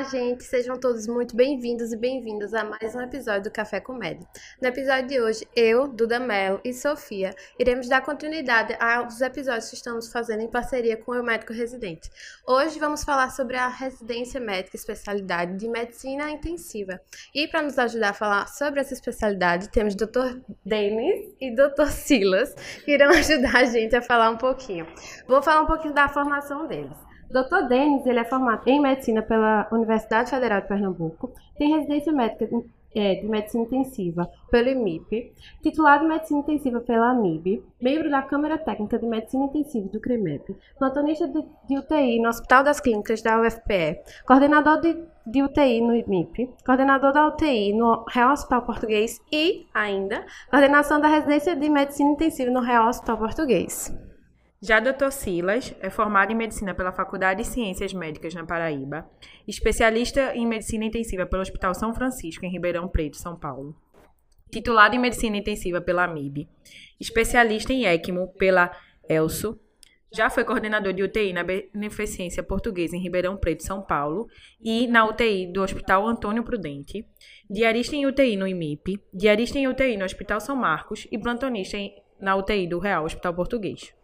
Olá, gente! Sejam todos muito bem-vindos e bem-vindas a mais um episódio do Café Comédia. No episódio de hoje, eu, Duda Mello e Sofia iremos dar continuidade aos episódios que estamos fazendo em parceria com o médico residente. Hoje vamos falar sobre a residência médica especialidade de medicina intensiva. E para nos ajudar a falar sobre essa especialidade, temos Dr. Denis e Dr. Silas, que irão ajudar a gente a falar um pouquinho. Vou falar um pouquinho da formação deles. Dr. Denis, ele é formado em medicina pela Universidade Federal de Pernambuco, tem residência médica é, de medicina intensiva pelo IMIP, titulado de medicina intensiva pela AMIB, membro da Câmara Técnica de Medicina Intensiva do CREMEP, plantonista de, UTI no Hospital das Clínicas da UFPE, coordenador de, de UTI no IMIP, coordenador da UTI no Real Hospital Português e, ainda, coordenação da residência de medicina intensiva no Real Hospital Português. Já Dr. Silas é formado em medicina pela Faculdade de Ciências Médicas na Paraíba, especialista em medicina intensiva pelo Hospital São Francisco em Ribeirão Preto, São Paulo, titulado em medicina intensiva pela AMIB, especialista em ECMO pela ELSO, já foi coordenador de UTI na Beneficência Portuguesa em Ribeirão Preto, São Paulo, e na UTI do Hospital Antônio Prudente, diarista em UTI no IMIP, diarista em UTI no Hospital São Marcos e plantonista na UTI do Real Hospital Português.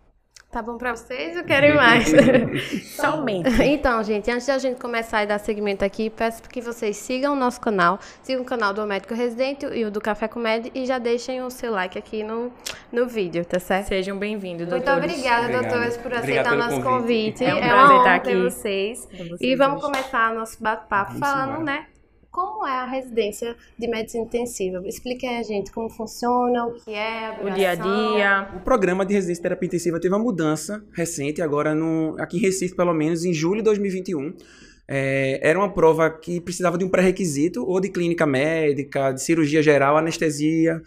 Tá bom pra vocês ou querem mais? Somente. Então, gente, antes da gente começar e dar segmento aqui, peço que vocês sigam o nosso canal, sigam o canal do Médico Residente e o do Café Comédia e já deixem o seu like aqui no, no vídeo, tá certo? Sejam bem-vindos, doutores. Muito obrigada, Obrigado. doutores, por aceitar o nosso convite. convite. É um prazer é uma estar aqui. vocês. E vamos começar nosso bate-papo falando, né, como é a residência de medicina intensiva? Explique aí a gente como funciona, o que é, a o dia a dia. O programa de residência de terapia intensiva teve uma mudança recente, agora no, aqui em Recife, pelo menos, em julho de 2021. É, era uma prova que precisava de um pré-requisito, ou de clínica médica, de cirurgia geral, anestesia,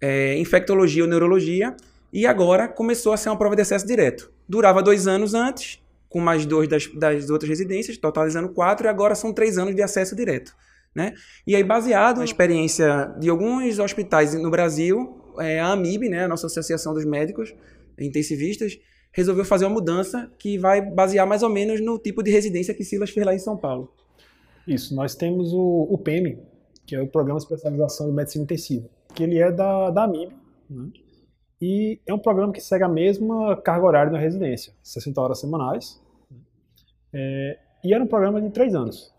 é, infectologia ou neurologia, e agora começou a ser uma prova de acesso direto. Durava dois anos antes, com mais dois das, das outras residências, totalizando quatro, e agora são três anos de acesso direto. Né? E aí, baseado na experiência de alguns hospitais no Brasil, é, a AMIB, né, a nossa Associação dos Médicos Intensivistas, resolveu fazer uma mudança que vai basear mais ou menos no tipo de residência que Silas fez lá em São Paulo. Isso, nós temos o, o PEM, que é o Programa de Especialização de Medicina Intensiva, que ele é da, da AMIB, né? e é um programa que segue a mesma carga horária da residência, 60 horas semanais, é, e era um programa de três anos.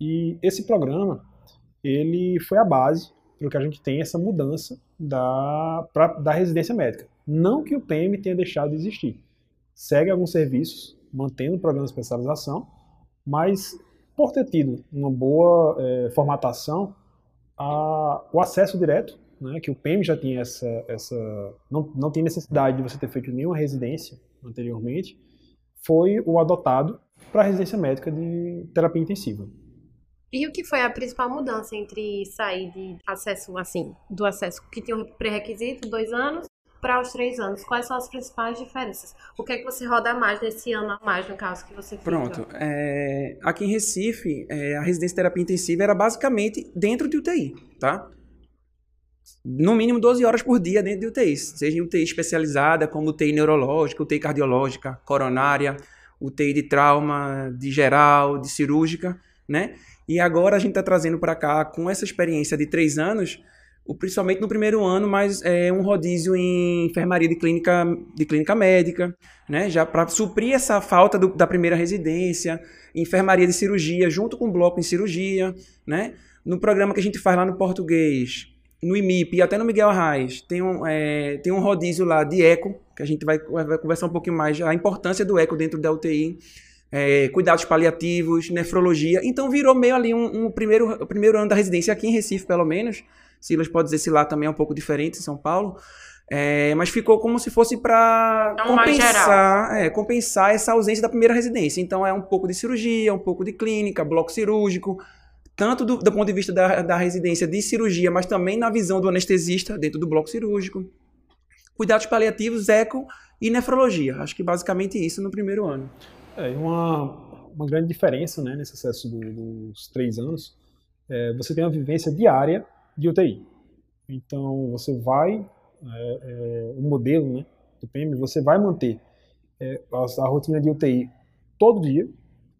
E esse programa, ele foi a base para que a gente tenha essa mudança da, pra, da residência médica. Não que o PM tenha deixado de existir. Segue alguns serviços, mantendo o programa de especialização, mas por ter tido uma boa é, formatação, a, o acesso direto, né, que o PM já tinha essa, essa não, não tinha necessidade de você ter feito nenhuma residência anteriormente, foi o adotado para a residência médica de terapia intensiva. E o que foi a principal mudança entre sair de acesso, assim, do acesso que tinha um pré-requisito, dois anos, para os três anos? Quais são as principais diferenças? O que é que você roda mais nesse ano a mais, no caso que você fica? Pronto. É, aqui em Recife, é, a residência de terapia intensiva era basicamente dentro de UTI, tá? No mínimo 12 horas por dia dentro de UTI, seja em UTI especializada, como UTI neurológica, UTI cardiológica, coronária, UTI de trauma, de geral, de cirúrgica, né? E agora a gente está trazendo para cá, com essa experiência de três anos, principalmente no primeiro ano, mas é um rodízio em enfermaria de clínica, de clínica médica, né? Já para suprir essa falta do, da primeira residência, enfermaria de cirurgia, junto com o bloco em cirurgia, né? No programa que a gente faz lá no português, no IMIP e até no Miguel Arraes, tem um, é, tem um rodízio lá de eco, que a gente vai, vai conversar um pouquinho mais, a importância do eco dentro da UTI é, cuidados paliativos, nefrologia. Então virou meio ali um, um primeiro, primeiro ano da residência aqui em Recife, pelo menos. Silas pode dizer se lá também é um pouco diferente, em São Paulo. É, mas ficou como se fosse para compensar, é, compensar essa ausência da primeira residência. Então é um pouco de cirurgia, um pouco de clínica, bloco cirúrgico, tanto do, do ponto de vista da, da residência de cirurgia, mas também na visão do anestesista dentro do bloco cirúrgico. Cuidados paliativos, eco e nefrologia. Acho que basicamente isso no primeiro ano. É, uma, uma grande diferença né, nesse acesso do, dos três anos, é, você tem uma vivência diária de UTI. Então, você vai, é, é, o modelo né, do PM, você vai manter é, a, a, rotina de UTI todo dia,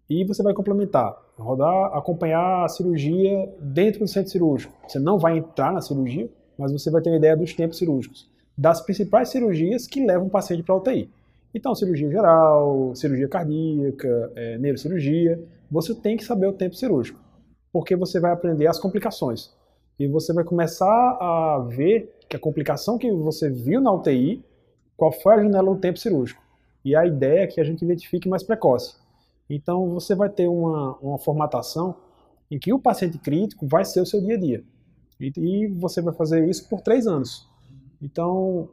E você vai complementar, rodar, acompanhar a cirurgia dentro do centro cirúrgico. Você não vai entrar na cirurgia, mas você vai ter uma ideia dos tempos cirúrgicos, das principais cirurgias que levam o paciente para a UTI. Então, cirurgia geral, cirurgia cardíaca, é, neurocirurgia, você tem que saber o tempo cirúrgico, porque você vai aprender as complicações. E você vai começar a ver que a complicação que você viu na UTI, qual foi a janela do tempo cirúrgico. E a ideia é que a gente identifique mais precoce. Então, você vai ter uma, uma formatação em que o paciente crítico vai ser o seu dia a dia. E, e você vai fazer isso por três anos. Então,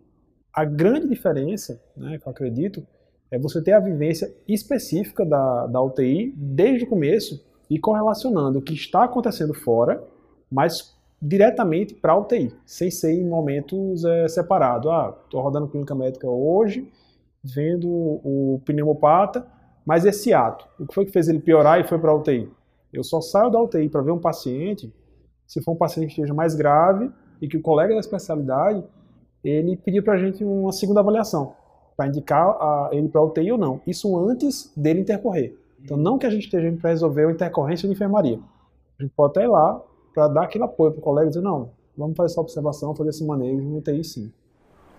a grande diferença, né, que eu acredito, é você ter a vivência específica da, da UTI desde o começo e correlacionando o que está acontecendo fora, mas diretamente para a UTI, sem ser em momentos é, separados. Ah, estou rodando clínica médica hoje, vendo o pneumopata, mas esse ato, o que foi que fez ele piorar e foi para a UTI? Eu só saio da UTI para ver um paciente se for um paciente que esteja mais grave e que o colega da especialidade ele pediu para a gente uma segunda avaliação para indicar a, ele para UTI ou não. Isso antes dele intercorrer. Então, não que a gente esteja para resolver a intercorrência de enfermaria. A gente pode até ir lá para dar aquele apoio para o colega e dizer: não, vamos fazer essa observação, fazer esse manejo UTI sim.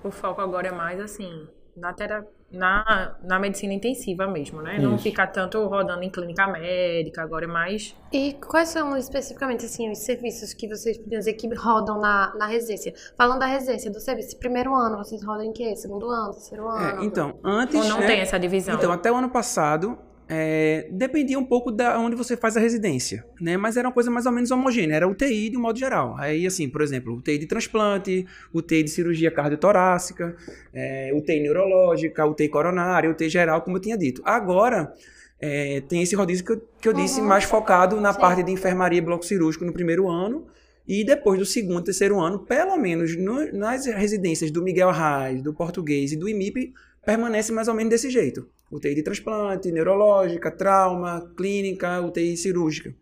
O foco agora é mais assim, na, terapia, na, na medicina intensiva mesmo, né? Isso. Não ficar tanto rodando em clínica médica, agora é mais. E quais são especificamente assim, os serviços que vocês poderiam dizer que rodam na, na residência? Falando da residência, do serviço, primeiro ano, vocês rodam em quê? Segundo ano, terceiro é, ano? É, então, antes. Ou não né? tem essa divisão? Então, até o ano passado, é, dependia um pouco da onde você faz a residência, né? Mas era uma coisa mais ou menos homogênea, era UTI de um modo geral. Aí, assim, por exemplo, UTI de transplante, UTI de cirurgia cardiotorácica, é, UTI neurológica, UTI coronária, UTI geral, como eu tinha dito. Agora, é, tem esse rodízio que eu, que eu disse, uhum. mais focado na Sim. parte de enfermaria e bloco cirúrgico no primeiro ano, e depois do segundo, terceiro ano, pelo menos no, nas residências do Miguel Arraes, do Português e do IMIP, permanece mais ou menos desse jeito. UTI de transplante, neurológica, trauma, clínica, UTI cirúrgica.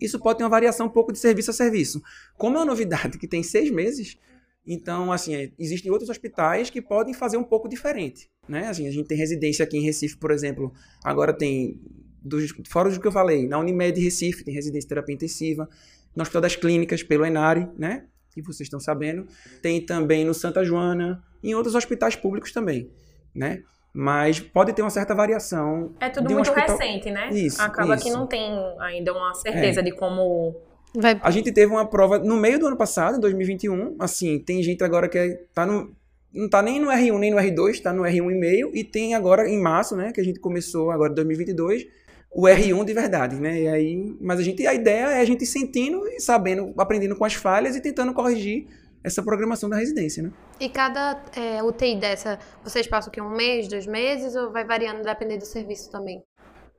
Isso pode ter uma variação um pouco de serviço a serviço. Como é uma novidade que tem seis meses, então, assim, é, existem outros hospitais que podem fazer um pouco diferente, né? Assim, a gente tem residência aqui em Recife, por exemplo, agora tem, dos, fora do que eu falei, na Unimed Recife tem residência de terapia intensiva, no Hospital das Clínicas, pelo Enare, né? Que vocês estão sabendo. Tem também no Santa Joana, em outros hospitais públicos também, né? Mas pode ter uma certa variação. É tudo um muito hospital... recente, né? Isso. Acaba isso. que não tem ainda uma certeza é. de como. Vai... A gente teve uma prova no meio do ano passado, em 2021. Assim, tem gente agora que é, tá no. Não tá nem no R1 nem no R2, tá no R1,5. E tem agora, em março, né? Que a gente começou agora em 2022 o R1 de verdade, né? E aí, mas a gente a ideia é a gente sentindo e sabendo, aprendendo com as falhas e tentando corrigir essa programação da residência, né? E cada é, UTI dessa, vocês passam aqui um mês, dois meses, ou vai variando dependendo do serviço também?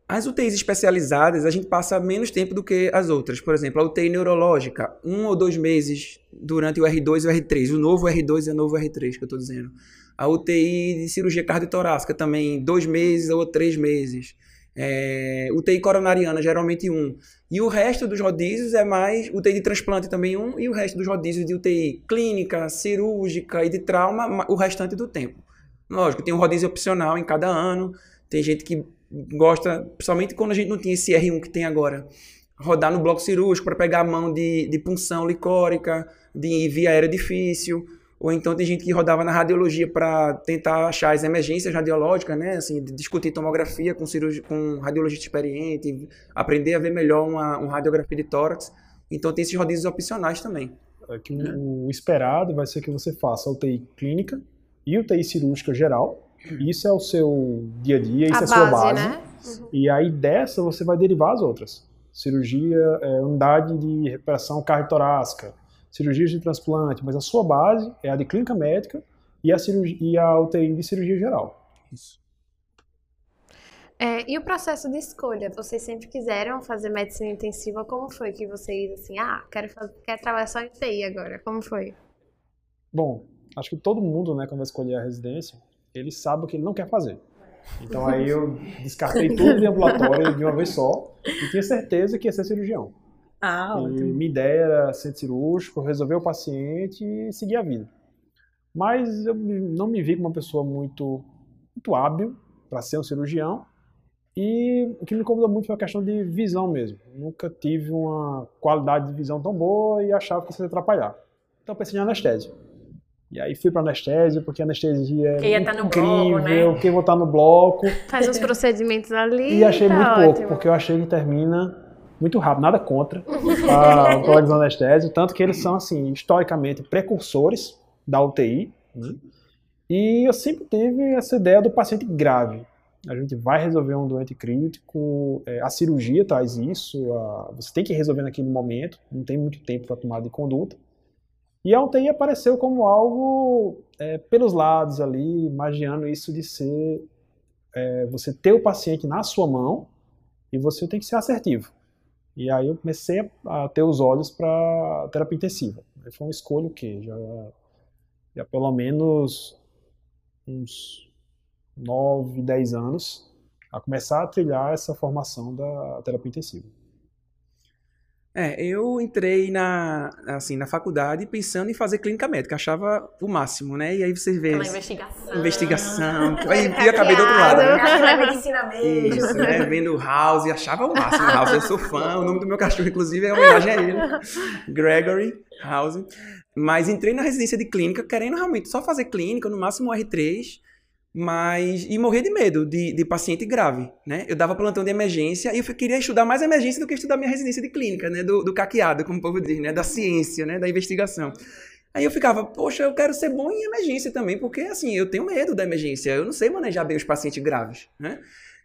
As UTIs especializadas, a gente passa menos tempo do que as outras. Por exemplo, a UTI neurológica, um ou dois meses durante o R2 e o R3. O novo R2 e o novo R3, que eu estou dizendo. A UTI de cirurgia cardiotorácica também, dois meses ou três meses. É, UTI coronariana, geralmente um. E o resto dos rodízios é mais UTI de transplante também um, e o resto dos rodízios de UTI clínica, cirúrgica e de trauma, o restante do tempo. Lógico, tem um rodízio opcional em cada ano, tem gente que gosta, principalmente quando a gente não tinha esse R1 que tem agora, rodar no bloco cirúrgico para pegar a mão de, de punção licórica, de via aérea difícil, ou então tem gente que rodava na radiologia para tentar achar as emergências radiológicas, né? Assim, discutir tomografia com, cirurgi com radiologista experiente, aprender a ver melhor uma, uma radiografia de tórax. Então tem esses rodízios opcionais também. É que né? o esperado vai ser que você faça UTI clínica e UTI cirúrgica geral. Isso é o seu dia a dia, isso a é a sua base. Né? Uhum. E aí dessa você vai derivar as outras. Cirurgia, é, unidade de recuperação cardiotorácica, cirurgias de transplante, mas a sua base é a de clínica médica e a, cirurgia, e a UTI de cirurgia geral. Isso. É, e o processo de escolha? Vocês sempre quiseram fazer medicina intensiva? Como foi que vocês, assim, ah, quero, fazer, quero trabalhar só em UTI agora? Como foi? Bom, acho que todo mundo, né, quando vai escolher a residência, ele sabe o que ele não quer fazer. Então aí eu descartei tudo de ambulatório de uma vez só e tinha certeza que ia ser cirurgião. Ah, ótimo. minha ideia era centro cirúrgico, resolver o paciente e seguir a vida. Mas eu não me vi como uma pessoa muito, muito hábil para ser um cirurgião E o que me incomodou muito foi a questão de visão mesmo. Nunca tive uma qualidade de visão tão boa e achava que isso ia atrapalhar. Então pensei em anestésio. E aí fui para anestésio, porque anestesia é tá no incrível, bloco, né? que eu vou estar no bloco. Faz os procedimentos ali. E achei tá muito ótimo. pouco, porque eu achei que termina muito rápido, nada contra a colegas anestésio, tanto que eles são, assim, historicamente precursores da UTI, né? E eu sempre tive essa ideia do paciente grave. A gente vai resolver um doente crítico, é, a cirurgia traz isso, a- você tem que resolver naquele momento, não tem muito tempo para tomar de conduta. E a UTI apareceu como algo é, pelos lados ali, magiando isso de ser é, você ter o paciente na sua mão e você tem que ser assertivo. E aí eu comecei a, ter os olhos para terapia intensiva. Aí Foi uma escolha o quê? Já, já pelo menos uns 9, 10 anos a começar a trilhar essa formação da terapia intensiva. É, eu entrei na, assim, na faculdade pensando em fazer clínica médica, achava o máximo, né? E aí você vê Aquela investigação. investigação, aí e acabei do outro lado. né? Medicina mesmo. Isso, né? Vendo House, achava o máximo. House, eu sou fã. O nome do meu cachorro, inclusive, é homenagem a ele. Gregory House. Mas entrei na residência de clínica, querendo realmente só fazer clínica, no máximo R3, mas. E morrer de medo de, de paciente grave, né? Eu dava plantão de emergência e eu queria estudar mais emergência do que estudar minha residência de clínica, né? Do, do caqueado, como o povo diz, né? Da ciência, né? Da investigação. Aí eu ficava, poxa, eu quero ser bom em emergência também, porque assim, eu tenho medo da emergência, eu não sei manejar bem os pacientes graves, né?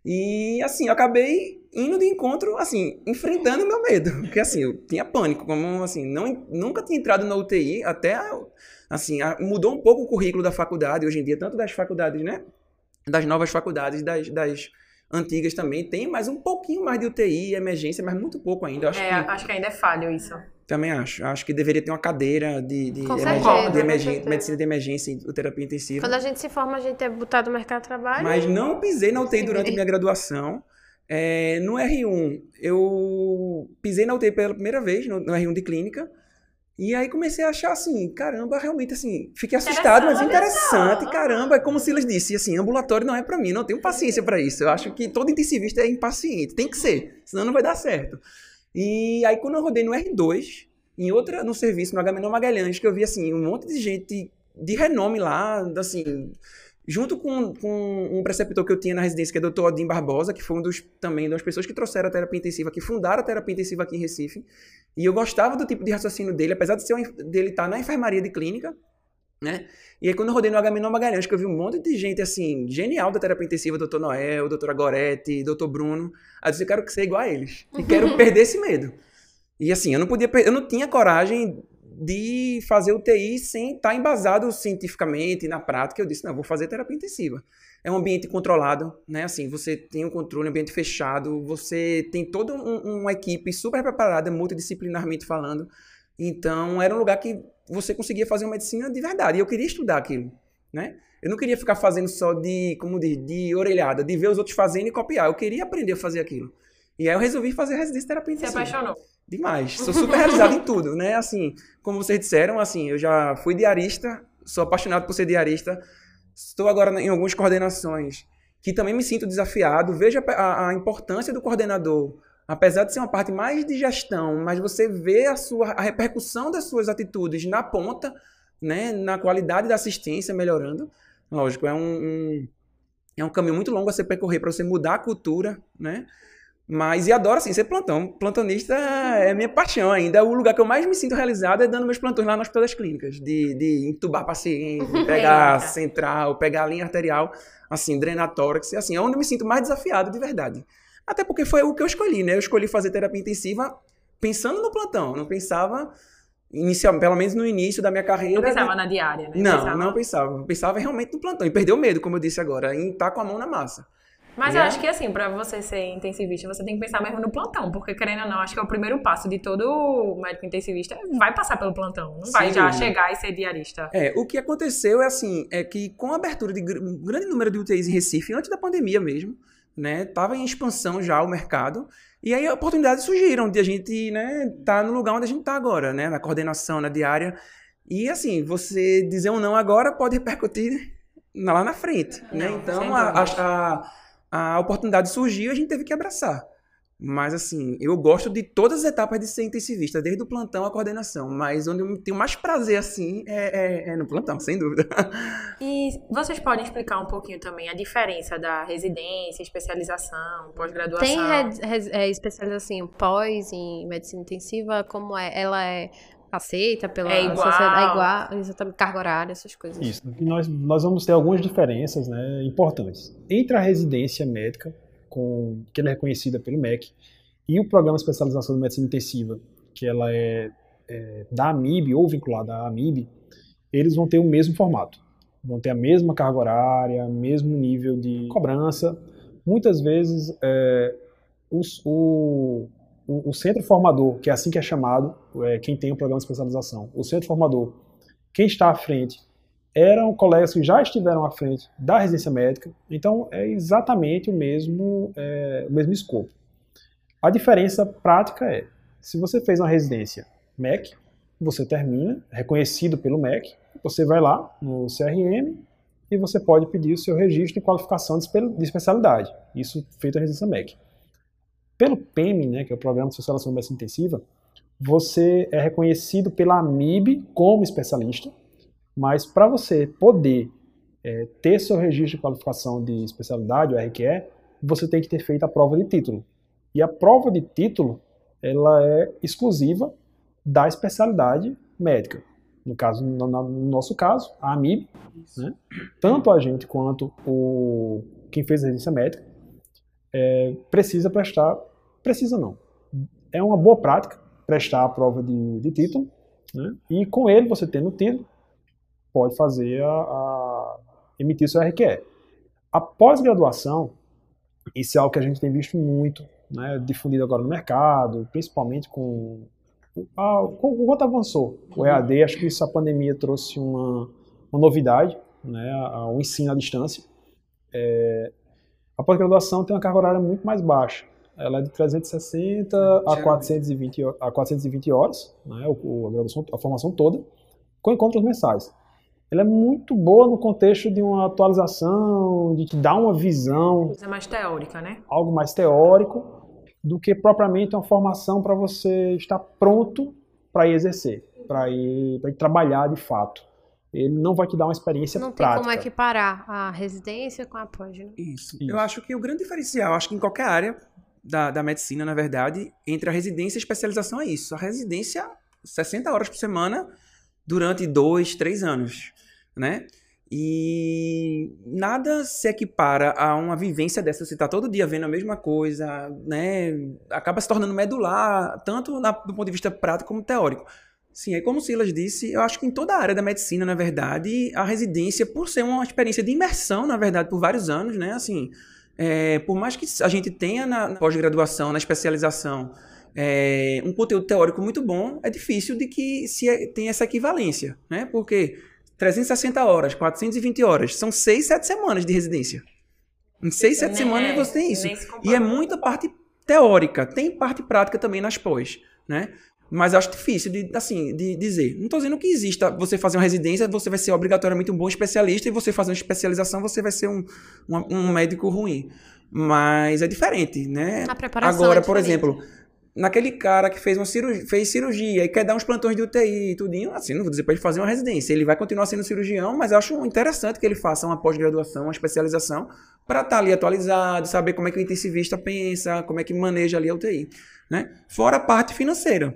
E assim, eu acabei indo de encontro, assim, enfrentando o meu medo, porque assim, eu tinha pânico, como assim, não, nunca tinha entrado na UTI, até assim, a- mudou um pouco o currículo da faculdade hoje em dia, tanto das faculdades, né? Das novas faculdades, das, das antigas também, tem mais um pouquinho mais de UTI, emergência, mas muito pouco ainda. Acho É, que acho que ainda é falho isso. também acho. Acho que deveria ter uma cadeira de, de, certeza, de medicina de emergência e terapia intensiva. Quando a gente se forma, a gente é botado no mercado de trabalho. Mas não pisei na UTI durante minha graduação. É, no R1, eu pisei na UTI pela primeira vez, no, no R1 de clínica. E aí comecei a achar assim, caramba, realmente assim, fiquei assustado, mas interessante, caramba, é como o Silas disse, assim, ambulatório não é pra mim, não tenho paciência pra isso. Eu acho que todo intensivista é impaciente, tem que ser, senão não vai dar certo. E aí quando eu rodei no R2, em outra, no serviço, no Agamenon Magalhães, que eu vi assim, um monte de gente de renome lá, assim, junto com, com um preceptor que eu tinha na residência, que é o Dr. Odin Barbosa, que foi um dos também das pessoas que trouxeram a terapia intensiva, que fundaram a terapia intensiva aqui em Recife. E eu gostava do tipo de raciocínio dele, apesar de ser dele estar na enfermaria de clínica, né? E aí quando eu rodei no Agamenon Magalhães, que eu vi um monte de gente assim, genial da terapia intensiva, Dr. Noel, Dr. Goretti, Dr. Bruno, aí eu disse, eu quero ser igual a eles. E quero perder esse medo. E assim, eu não podia, eu não tinha coragem de fazer UTI sem estar embasado cientificamente na prática. Eu disse, não, vou fazer terapia intensiva. É um ambiente controlado, né? Assim, você tem um controle, ambiente fechado, você tem toda um- uma equipe super preparada, multidisciplinarmente falando. Então, era um lugar que você conseguia fazer uma medicina de verdade. E eu queria estudar aquilo, né? Eu não queria ficar fazendo só de, como diz, de orelhada, de ver os outros fazendo e copiar. Eu queria aprender a fazer aquilo. E aí eu resolvi fazer residência de terapia Se intensiva. apaixonou. Demais. Sou super realizado em tudo, né? Assim, como vocês disseram, assim, eu já fui diarista, sou apaixonado por ser diarista. Estou agora em algumas coordenações que também me sinto desafiado. Vejo a, a- a importância do coordenador, apesar de ser uma parte mais de gestão, mas você vê a sua a repercussão das suas atitudes na ponta, né? Na qualidade da assistência melhorando. Lógico, é um, um- é um caminho muito longo a você percorrer para você mudar a cultura, né? Mas e adoro assim ser plantão. Plantonista é minha paixão ainda. O lugar que eu mais me sinto realizado é dando meus plantões lá no Hospital das Clínicas, de, de entubar paciente, pegar central, pegar a linha arterial, assim, drenar tórax, assim, é onde eu me sinto mais desafiado de verdade. Até porque foi o que eu escolhi, né? Eu escolhi fazer terapia intensiva pensando no plantão, não pensava inicial, pelo menos no início da minha carreira. Não pensava na diária, né? Não, Pensava- não pensava. Eu Pensava realmente no plantão. E perdeu o medo, como eu disse agora, em estar com a mão na massa. Mas E eu é- acho que assim, pra você ser intensivista, você tem que pensar mesmo no plantão, porque querendo ou não, acho que é o primeiro passo de todo médico intensivista, vai passar pelo plantão, não vai Sem já chegar e ser diarista. É, o que aconteceu é assim, é que com a abertura de um grande número de UTIs em Recife, antes da pandemia mesmo, né, tava em expansão já o mercado, e aí oportunidades surgiram de a gente, né, tá no lugar onde a gente tá agora, né, na coordenação, na diária, e assim, você dizer um não agora pode repercutir lá na frente, né, Não, sem então a, a- a- a oportunidade surgiu e a gente teve que abraçar. Mas, assim, eu gosto de todas as etapas de ser intensivista, desde o plantão à coordenação. Mas onde eu tenho mais prazer, assim, é, é, é no plantão, sem dúvida. E vocês podem explicar um pouquinho também a diferença da residência, especialização, pós-graduação? Tem é, especialização pós em medicina intensiva? Como é? Ela é aceita pela É igual? sociedade? É igual, exatamente, carga horária, essas coisas. Isso. E nós, nós vamos ter algumas diferenças né, importantes. Entre a residência médica, com, que ela é reconhecida pelo MEC, e o programa de especialização de medicina intensiva, que ela é, é da AMIB ou vinculada à AMIB, eles vão ter o mesmo formato. Vão ter a mesma carga horária, mesmo nível de cobrança. Muitas vezes, é, os- o, o, o centro formador, que é assim que é chamado, é, quem tem o programa de especialização, o centro formador, quem está à frente eram colegas que já estiveram à frente da residência médica, então é exatamente o mesmo, é, o mesmo escopo. A diferença prática é, se você fez uma residência MEC, você termina, reconhecido pelo MEC, você vai lá no CRM e você pode pedir o seu registro de qualificação de espe- de especialidade, isso feito na residência MEC. Pelo PEM, né, que é o Programa de Especialização em Medicina Intensiva, você é reconhecido pela AMIB como especialista, mas para você poder é, ter seu registro de qualificação de especialidade, o RQE, você tem que ter feito a prova de título. E a prova de título, ela é exclusiva da especialidade médica. No caso, no, no nosso caso, a AMIB, né? tanto a gente quanto o quem fez a residência médica é, precisa prestar, precisa não, é uma boa prática prestar a prova de, de título, né? e com ele, você tendo o título, pode fazer a, a emitir seu RQE. A pós-graduação, isso é algo que a gente tem visto muito, né, difundido agora no mercado, principalmente com, a, com o quanto avançou o EAD, acho que isso a pandemia trouxe uma, uma novidade, né, o ensino à distância. É, a pós-graduação tem uma carga horária muito mais baixa. Ela é de 360 a geralmente. 420, ho- a 420 horas, né, o- o- a, graduação, a formação toda, com encontros mensais. Ela é muito boa no contexto de uma atualização, de te dar uma visão, Coisa mais teórica, né? algo mais teórico, do que propriamente uma formação para você estar pronto para ir exercer, para ir, pra ir trabalhar de fato. Ele não vai te dar uma experiência Não tem prática. como equiparar a residência com a pós, né? Isso. Isso. Eu acho que o grande diferencial, acho que em qualquer área da, da medicina, na verdade, entre a residência e a especialização é isso. A residência, 60 horas por semana, durante dois, três anos, né? E nada se equipara a uma vivência dessa. Você está todo dia vendo a mesma coisa, né? Acaba se tornando medular, tanto na- do ponto de vista prático como teórico. Sim, aí como o Silas disse, eu acho que em toda a área da medicina, na verdade, a residência, por ser uma experiência de imersão, na verdade, por vários anos, né? Assim, é, por mais que a gente tenha na na pós-graduação, na especialização, é, um conteúdo teórico muito bom, é difícil de que se é- tenha essa equivalência, né? Porque 360 horas, 420 horas, são 6, 7 semanas de residência. Em 6, 7 Nem- semanas você tem isso. E é muita parte teórica, tem parte prática também nas pós, né? Mas acho difícil de, assim, de dizer. Não estou dizendo que exista você fazer uma residência, você vai ser obrigatoriamente um bom especialista, e você fazer uma especialização, você vai ser um, um, um médico ruim. Mas é diferente, né? A preparação Agora, é por exemplo, naquele cara que fez, uma cirurgia, fez cirurgia e quer dar uns plantões de UTI e tudinho, assim, não vou dizer para ele fazer uma residência. Ele vai continuar sendo cirurgião, mas eu acho interessante que ele faça uma pós-graduação, uma especialização, para estar ali atualizado, saber como é que o intensivista pensa, como é que maneja ali a UTI. Né? Fora a parte financeira.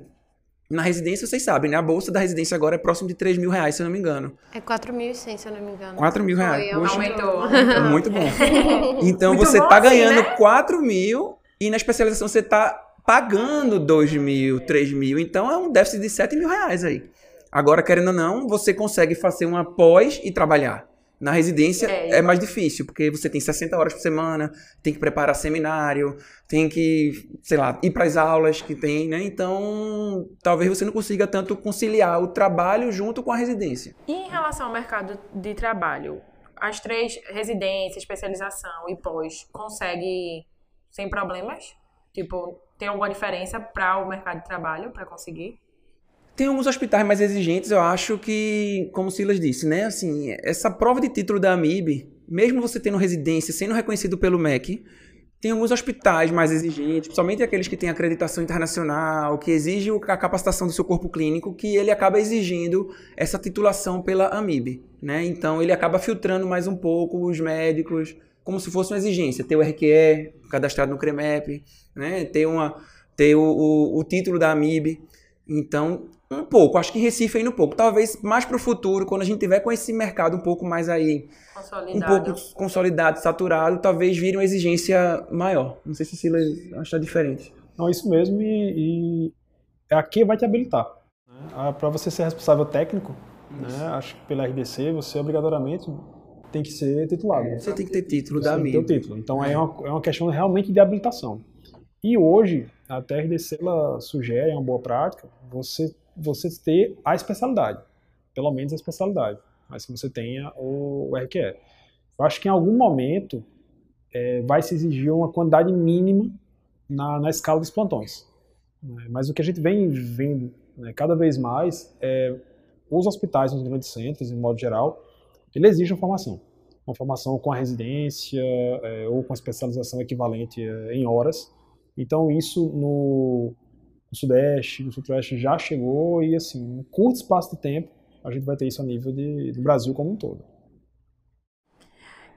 Na residência, vocês sabem, né? A bolsa da residência agora é próximo de 3 mil reais, se eu não me engano. É 4.100, se eu não me engano. 4 mil reais. Poxa. Aumentou. É muito bom. Então Muito você bom tá assim, ganhando né? 4 mil e na especialização você tá pagando 2 mil, 3 mil. Então é um déficit de 7 mil reais aí. Agora, querendo ou não, você consegue fazer uma pós e trabalhar. Na residência É, é, mais difícil, porque você tem 60 horas por semana, tem que preparar seminário, tem que, sei lá, ir para as aulas que tem, né? Então, talvez você não consiga tanto conciliar o trabalho junto com a residência. E em relação ao mercado de trabalho, as três residência, especialização e pós consegue sem problemas? Tipo, tem alguma diferença para o mercado de trabalho para conseguir? Tem alguns hospitais mais exigentes, eu acho que, como o Silas disse, né? Assim, essa prova de título da AMIB, mesmo você tendo residência, sendo reconhecido pelo MEC, tem alguns hospitais mais exigentes, principalmente aqueles que têm acreditação internacional, que exigem a capacitação do seu corpo clínico, que ele acaba exigindo essa titulação pela AMIB, né? Então ele acaba filtrando mais um pouco os médicos, como se fosse uma exigência, ter o RQE cadastrado no CREMEP, né? Ter uma ter o, o, o título da AMIB. Então, um pouco, acho que em Recife ainda um pouco. Talvez mais para o futuro, quando a gente tiver com esse mercado um pouco mais aí, Consolidado. um pouco consolidado, saturado, talvez vire uma exigência maior. Não sei se Silas acha diferente. Não, isso mesmo, e, e aqui vai te habilitar. Né? Para você ser responsável técnico, né, acho que pela RDC, você obrigatoriamente tem que ser titulado. Você tem que ter título Você da tem que ter título. Então é uma, é uma questão realmente de habilitação. E hoje, a TRDC ela sugere, é uma boa prática, você, você ter a especialidade. Pelo menos a especialidade. Mas que você tenha o, RQE. Eu acho que em algum momento é, vai se exigir uma quantidade mínima na, na escala dos plantões. né? Mas o que a gente vem vendo né, cada vez mais é os hospitais nos grandes centros, em modo geral, ele exige uma formação. Uma formação com a residência é, ou com a especialização equivalente é, em horas. Então isso no, no Sudeste, no Sudeste já chegou e assim, em um curto espaço de tempo a gente vai ter isso a nível de, do Brasil como um todo.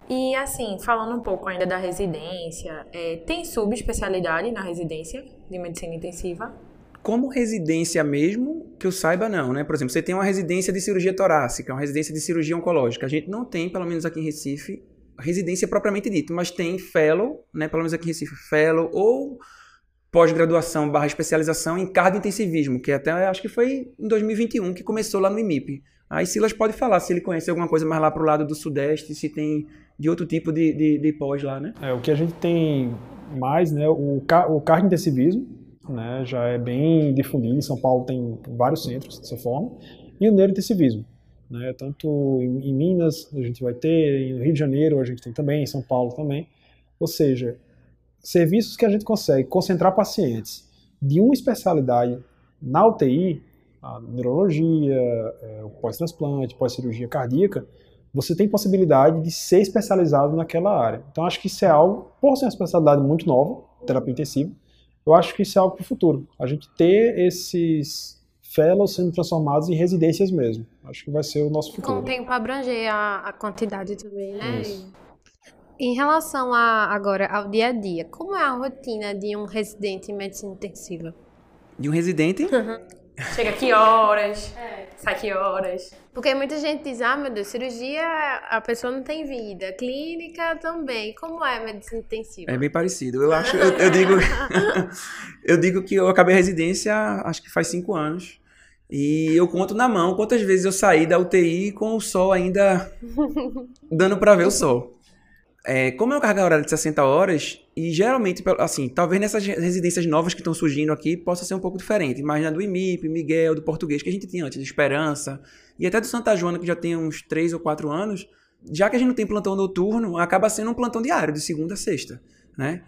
E assim, falando um pouco ainda da residência, é, tem subespecialidade na residência de medicina intensiva? Como residência mesmo, que eu saiba não, né? Por exemplo, você tem uma residência de cirurgia torácica, uma residência de cirurgia oncológica. A gente não tem, pelo menos aqui em Recife, residência propriamente dita, mas tem fellow, né? Pelo menos aqui em Recife, fellow ou pós-graduação barra especialização em cardiointensivismo, que até acho que foi em 2021 que começou lá no IMIP. Aí Silas pode falar se ele conhece alguma coisa mais lá pro lado do Sudeste, se tem de outro tipo de, de, de pós lá, né? É, o que a gente tem mais, né, o, o cardiointensivismo, né, já é bem difundido, em São Paulo tem vários centros dessa forma, e o neurointensivismo, né, tanto em, em Minas a gente vai ter, no Rio de Janeiro a gente tem também, em São Paulo também, ou seja, serviços que a gente consegue concentrar pacientes de uma especialidade na UTI, a neurologia, é, o pós-transplante, pós-cirurgia cardíaca, você tem possibilidade de ser especializado naquela área. Então, acho que isso é algo, por ser uma especialidade muito nova, terapia intensiva, eu acho que isso é algo para o futuro. A gente ter esses fellows sendo transformados em residências mesmo. Acho que vai ser o nosso Com o futuro. tempo abranger a, a quantidade também, né? Isso. Em relação a, agora ao dia a dia, como é a rotina de um residente em medicina intensiva? De um residente, Chega que horas? Sai que horas? Porque muita gente diz, ah, meu Deus, cirurgia, a pessoa não tem vida. Clínica também. Como é a medicina intensiva? É bem parecido. Eu acho, eu, eu digo, eu digo que eu acabei a residência, acho que faz cinco anos. E eu conto na mão quantas vezes eu saí da UTI com o sol ainda dando pra ver o sol. É, como é uma carga horária de 60 horas, e geralmente, assim, talvez nessas residências novas que estão surgindo aqui possa ser um pouco diferente, mas na do IMIP, Miguel, do português que a gente tinha antes, de Esperança, e até do Santa Joana, que já tem uns 3 ou 4 anos, já que a gente não tem plantão noturno, acaba sendo um plantão diário, de segunda a sexta, né?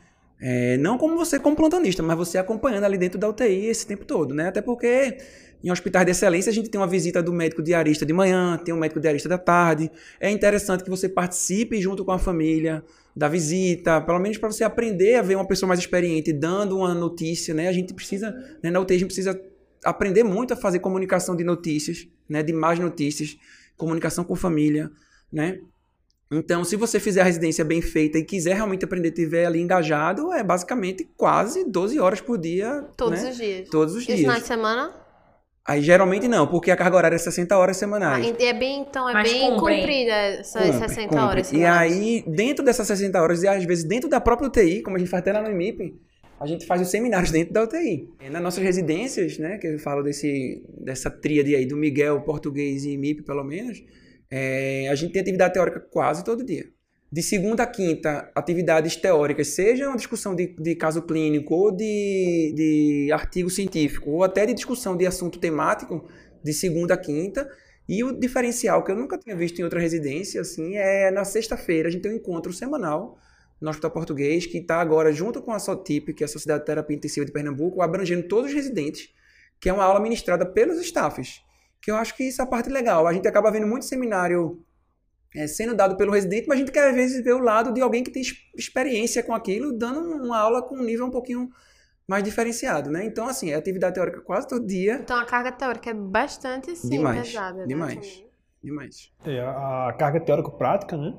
É, não como você como plantonista, mas você acompanhando ali dentro da UTI esse tempo todo, né? Até porque em hospitais de excelência a gente tem uma visita do médico diarista de manhã, tem um médico diarista da tarde. É interessante que você participe junto com a família da visita, pelo menos para você aprender a ver uma pessoa mais experiente dando uma notícia, né? A gente precisa, né, na UTI a gente precisa aprender muito a fazer comunicação de notícias, né? De mais notícias, comunicação com família, né? Então, se você fizer a residência bem feita e quiser realmente aprender, estiver ali engajado, é basicamente quase 12 horas por dia. Todos né? os dias. Todos os E os finais dias. de semana? Aí geralmente não, porque a carga horária é 60 horas Ah, semanais. e é bem, então, é Mas bem cumprem. comprida essas Cumpre, 60 cumpre. horas. E semanais. aí, dentro dessas 60 horas, e às vezes dentro da própria UTI, como a gente faz até lá no IMIP, a gente faz os seminários dentro da UTI. E nas nossas residências, né, que eu falo desse, dessa tríade aí, do Miguel, português e IMIP, pelo menos, é, a gente tem atividade teórica quase todo dia. De segunda a quinta, atividades teóricas, seja uma discussão de, de caso clínico ou de, de artigo científico, ou até de discussão de assunto temático, de segunda a quinta. E o diferencial que eu nunca tinha visto em outra residência, assim, é na sexta-feira a gente tem um encontro semanal no Hospital Português, que está agora junto com a SOTIP, que é a Sociedade de Terapia Intensiva de Pernambuco, abrangendo todos os residentes, que é uma aula ministrada pelos staffs. Que eu acho que isso é a parte legal. A gente acaba vendo muito seminário é, sendo dado pelo residente, mas a gente quer às vezes ver o lado de alguém que tem experiência com aquilo, dando uma aula com um nível um pouquinho mais diferenciado, né? Então, assim, é atividade teórica quase todo dia. Então a carga teórica é bastante sim, Demais, pesada. né, demais. também. Demais. É, a carga teórico-prática, né?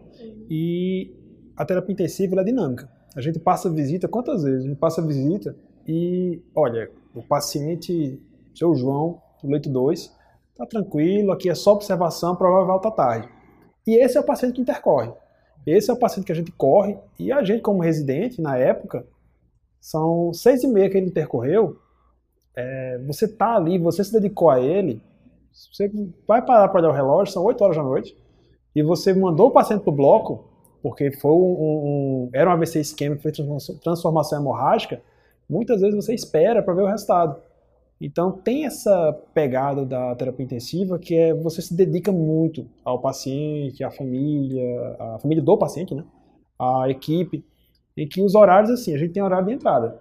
E a terapia intensiva ela é dinâmica. A gente passa visita, quantas vezes? A gente passa visita e, olha, o paciente, seu João, do leito 2, tá tranquilo, aqui é só observação, provável volta à tarde. E esse é o paciente que intercorre. Esse é o paciente que a gente corre e a gente, como residente, na época, são seis e meia que ele intercorreu, é, você tá ali, você se dedicou a ele, você vai parar para olhar o relógio, são 8 horas da noite, e você mandou o paciente pro bloco, porque foi um, um- era um AVC isquêmico, foi transformação hemorrágica, muitas vezes você espera para ver o resultado. Então tem essa pegada da terapia intensiva que é você se dedica muito ao paciente, à família, à família do paciente, né? À equipe, em que os horários assim, a gente tem horário de entrada.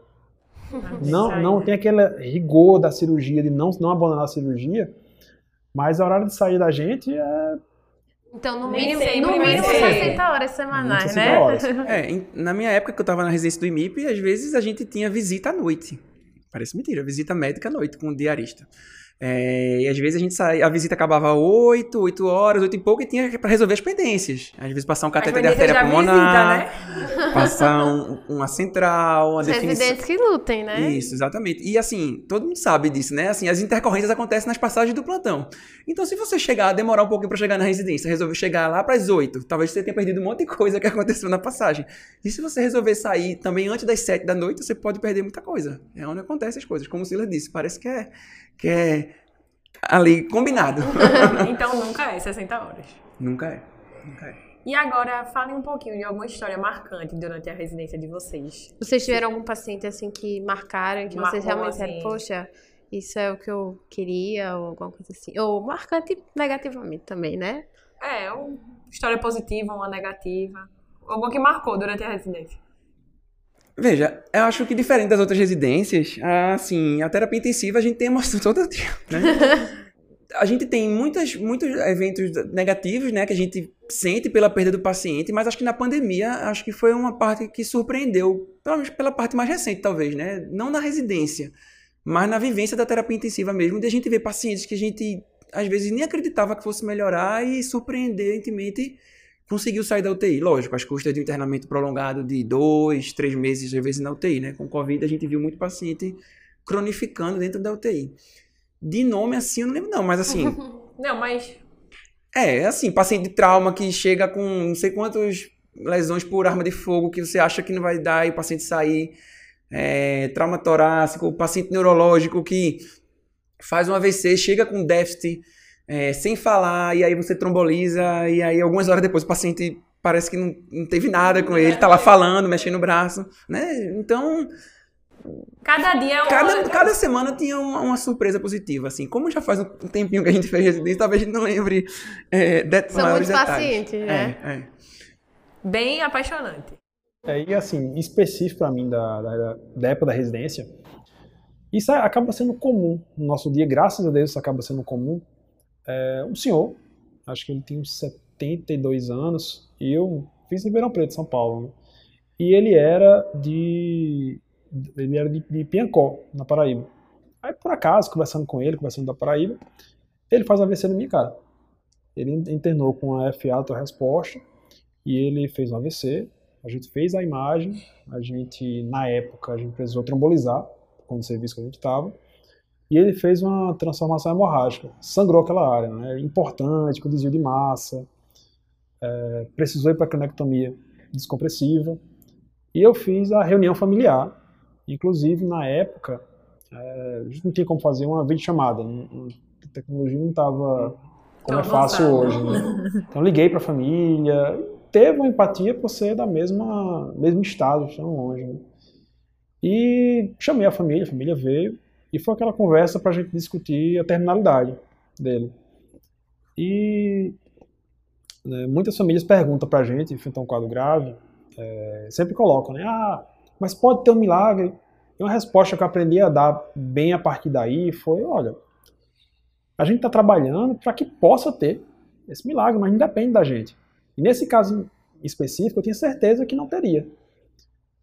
Não, não tem aquele rigor da cirurgia de não, não abandonar a cirurgia, mas o horário de sair da gente é Então, no mínimo, sempre no mínimo ser. 60 horas semanais, 60 né? horas. É, na minha época que eu tava na residência do IMIP, às vezes a gente tinha visita à noite. Parece mentira, visita médica à noite com o diarista. É, e às vezes a gente saía, a visita acabava 8, 8 horas, 8 e pouco, e tinha pra resolver as pendências. Às vezes passar um cateter de As artéria pulmonar, visita, né? passar um- uma central, uma Os definição. residentes que lutem, né? Isso, exatamente. E assim, todo mundo sabe disso, né? Assim, as intercorrências acontecem nas passagens do plantão. Então, se você chegar, demorar um pouquinho pra chegar na residência, resolver chegar lá pras 8, talvez você tenha perdido um monte de coisa que aconteceu na passagem. E se você resolver sair também antes das 7 da noite, você pode perder muita coisa. É onde acontecem as coisas. Como o Silas disse, parece que é, que é ali combinado. Então nunca é 60 horas. nunca é. Nunca é. E agora, falem um pouquinho de alguma história marcante durante a residência de vocês. Vocês tiveram algum paciente assim que marcaram, que vocês Marcou, realmente assim. disseram, poxa, isso é o que eu queria, ou alguma coisa assim. Ou marcante negativamente também, né? É, uma história positiva, uma negativa. Alguma que marcou durante a residência. Veja, eu acho que diferente das outras residências, assim, a terapia intensiva a gente tem emoção todo dia, né? A gente tem muitas, muitos eventos negativos, né, que a gente sente pela perda do paciente, mas acho que na pandemia, acho que foi uma parte que surpreendeu, pelo menos pela parte mais recente, talvez, né? Não na residência, mas na vivência da terapia intensiva mesmo, de a gente ver pacientes que a gente, às vezes, nem acreditava que fosse melhorar e surpreendentemente conseguiu sair da UTI. Lógico, as custas de um internamento prolongado de dois, três meses, às vezes, na UTI, né? Com Covid, a gente viu muito paciente cronificando dentro da UTI. De nome, assim, eu não lembro não, mas assim... Não, mas É, assim, paciente de trauma que chega com não sei quantas lesões por arma de fogo que você acha que não vai dar e o paciente sair. É, trauma torácico, paciente neurológico que faz um AVC, chega com déficit é, sem falar, e aí você tromboliza, e aí algumas horas depois o paciente parece que não, não teve nada com ele, tá lá falando, mexendo o braço, né? Então, cada dia é uma... cada, cada semana tinha uma, uma surpresa positiva, assim. Como já faz um tempinho que a gente fez residência, talvez a gente não lembre é, de, São muitos detalhes. pacientes, né? É, é. Bem apaixonante. É, e assim, específico para mim da, da, da época da residência, isso acaba sendo comum no nosso dia, graças a Deus isso acaba sendo comum. É, um senhor, acho que ele tem uns 72 anos, e eu fiz em Ribeirão Preto, São Paulo, né? e ele era de ele era de, de Piancó, na Paraíba. Aí por acaso, conversando com ele, conversando da Paraíba, ele faz AVC na minha cara. Ele internou com a FA autorresposta, e ele fez um AVC, a gente fez a imagem, a gente, na época, a gente precisou trombolizar, com o serviço que a gente estava, e ele fez uma transformação hemorrágica, sangrou aquela área, né? importante, com desvio de massa, é, precisou ir para cronectomia descompressiva, e eu fiz a reunião familiar, inclusive na época, é, a gente não tinha como fazer uma videochamada, não- não- a tecnologia não estava como é fácil hoje, né? Então liguei para a família, teve uma empatia por ser da mesma mesmo estado, tão longe. Né? E chamei a família, a família veio e foi aquela conversa para a gente discutir a terminalidade dele. E né, muitas famílias perguntam para a gente, enfrentar um quadro grave, é, sempre colocam, né? Ah, mas pode ter um milagre. E uma resposta que eu aprendi a dar bem a partir daí foi, olha, a gente está trabalhando para que possa ter esse milagre, mas não depende da gente. E nesse caso específico, eu tinha certeza que não teria.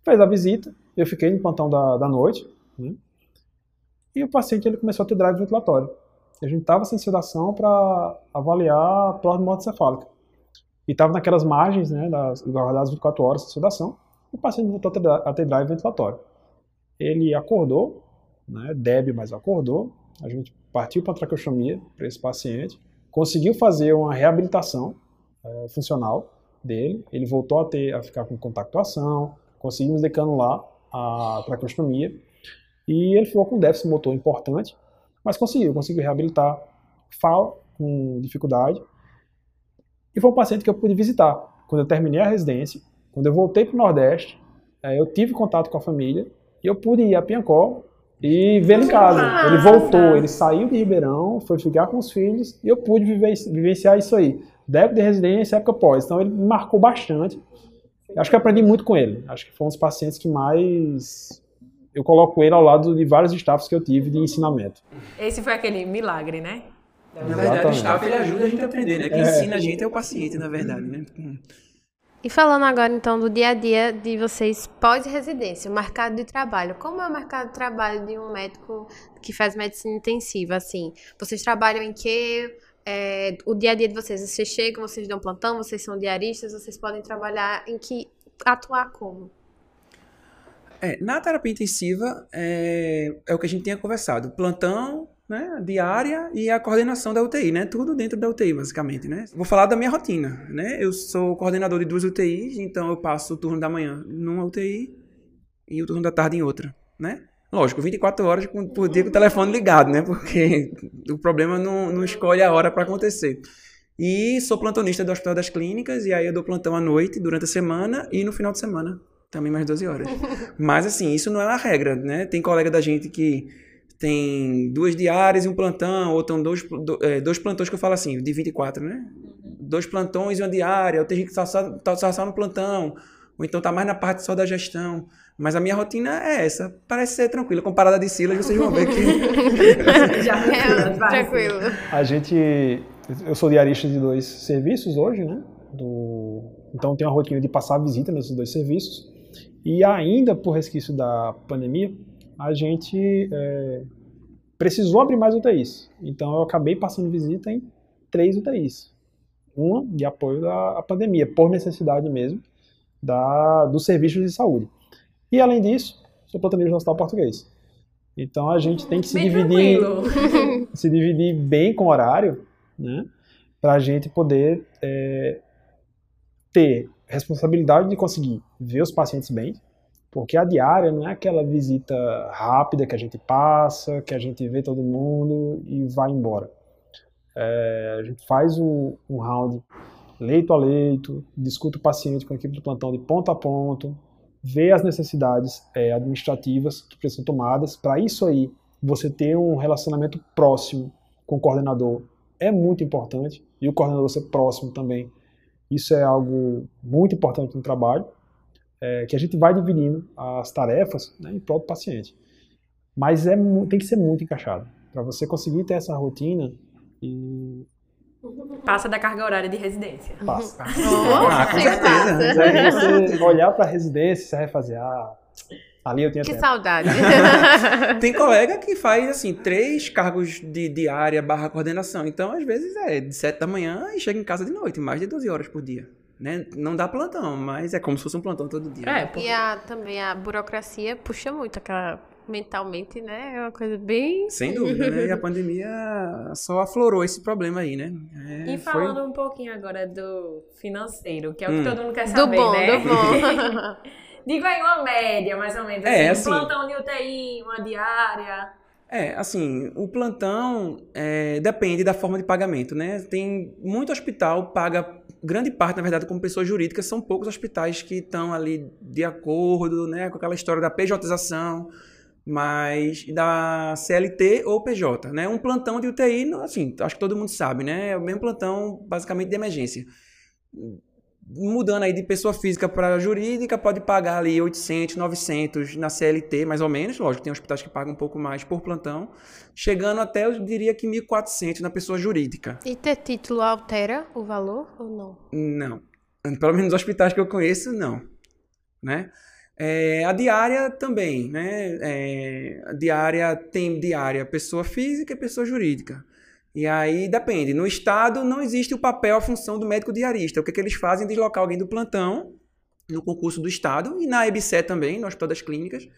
Fez a visita, eu fiquei no plantão da, da noite, né? E o paciente ele começou a ter drive ventilatório. A gente estava sem sedação para avaliar a prova de morte cefálica. E estava naquelas margens né, das guardadas 24 horas de sedação, e o paciente voltou a ter drive ventilatório. Ele acordou, né, débil, mas acordou. A gente partiu para a traqueostomia para esse paciente, conseguiu fazer uma reabilitação é, funcional dele. Ele voltou a ter a ficar com contactuação, conseguimos decanular a traqueostomia e ele ficou com déficit motor importante, mas conseguiu, conseguiu reabilitar, fala com dificuldade. E foi um paciente que eu pude visitar quando eu terminei a residência, quando eu voltei para o Nordeste, eu tive contato com a família e eu pude ir a Piancó e vê-lo em casa. Ele voltou, ele saiu de Ribeirão, foi ficar com os filhos e eu pude vivenciar isso aí. Débito de residência, época pós. Então ele me marcou bastante. Acho que aprendi muito com ele. Acho que foi um dos pacientes que mais eu coloco ele ao lado de vários staffs que eu tive de ensinamento. Esse foi aquele milagre, né? Na verdade, o staff ele ajuda a gente a aprender, né? Quem é. ensina a gente é o paciente, na verdade, né? E falando agora então do dia a dia de vocês pós-residência, o mercado de trabalho. Como é o mercado de trabalho de um médico que faz medicina intensiva? Assim, vocês trabalham em que? É, o dia a dia de vocês, vocês chegam, vocês dão plantão, vocês são diaristas, vocês podem trabalhar em que atuar como? É, na terapia intensiva é, é o que a gente tinha conversado. Plantão, né, diária e a coordenação da UTI, né? Tudo dentro da UTI, basicamente, né? Vou falar da minha rotina, né? Eu sou coordenador de duas UTIs, então eu passo o turno da manhã numa UTI e o turno da tarde em outra, né? Lógico, 24 horas por dia com o telefone ligado, né? Porque o problema não, não escolhe a hora para acontecer. E sou plantonista do Hospital das Clínicas, e aí eu dou plantão à noite, durante a semana e no final de semana, também mais 12 horas. Mas assim, isso não é a regra, né? Tem colega da gente que tem duas diárias e um plantão, ou estão dois, é, dois plantões que eu falo assim, de 24, né? Dois plantões e uma diária, ou tem gente que está só, tá só no plantão, ou então tá mais na parte só da gestão. Mas a minha rotina é essa. Parece ser tranquila. Comparada a de Silas, vocês vão ver que. Já é, tranquilo. A gente. Eu sou diarista de dois serviços hoje, né? Do, então tenho a rotina de passar visita nesses dois serviços. E ainda por resquício da pandemia, a gente é, precisou abrir mais UTIs. Então eu acabei passando visita em três UTIs. Uma de apoio da pandemia, por necessidade mesmo, da, dos serviços de saúde. E além disso, sou plantonista no Hospital Português. Então a gente tem que se bem dividir, se dividir bem com o horário, né? Para a gente poder é, ter responsabilidade de conseguir ver os pacientes bem, porque a diária não é aquela visita rápida que a gente passa, que a gente vê todo mundo e vai embora. É, a gente faz um, round leito a leito, discute o paciente com a equipe do plantão de ponto a ponto, vê as necessidades é, administrativas que precisam tomadas. Para isso aí, você ter um relacionamento próximo com o coordenador é muito importante e o coordenador ser próximo também. Isso é algo muito importante no trabalho é, que a gente vai dividindo as tarefas né, em prol do paciente. Mas é, tem que ser muito encaixado. Para você conseguir ter essa rotina e Passa da carga horária de residência. Passa. Oh, ah, com certeza. Aí você olhar para a residência, você vai fazer, ah, ali eu tinha Que tempo. saudade. Tem colega que faz, assim, três cargos de diária barra coordenação. Então, às vezes, é de sete da manhã e chega em casa de noite, mais de 12 horas por dia. Né? Não dá plantão, mas é como se fosse um plantão todo dia. É, e a, também a burocracia puxa muito aquela mentalmente, né? É uma coisa bem. Sem dúvida, né? E a pandemia só aflorou esse problema aí, né? É, e falando foi... um pouquinho agora do financeiro, que é o que hum. todo mundo quer saber, do bom, né? Do bom. Digo aí uma média, mais ou menos. É, assim, assim, plantão de UTI, uma diária. É, assim, o plantão é, depende da forma de pagamento, né? Tem muito hospital paga grande parte, na verdade, como pessoa jurídica, são poucos hospitais que estão ali de acordo, né, com aquela história da PJização, mas da CLT ou PJ, né? Um plantão de UTI, assim, acho que todo mundo sabe, né? É o mesmo plantão, basicamente, de emergência mudando aí de pessoa física para jurídica, pode pagar ali 800, 900 na CLT, mais ou menos. Lógico, tem hospitais que pagam um pouco mais por plantão. Chegando até, eu diria que 1.400 na pessoa jurídica. E ter título altera o valor ou não? Não. Pelo menos nos hospitais que eu conheço, não. Né? É, a diária também, né? É, a diária tem diária pessoa física e pessoa jurídica. E aí depende. No Estado não existe o papel, a função do médico diarista. O que, é que eles fazem? Deslocar alguém do plantão no concurso do Estado e na EBSE também, no Hospital das Clínicas,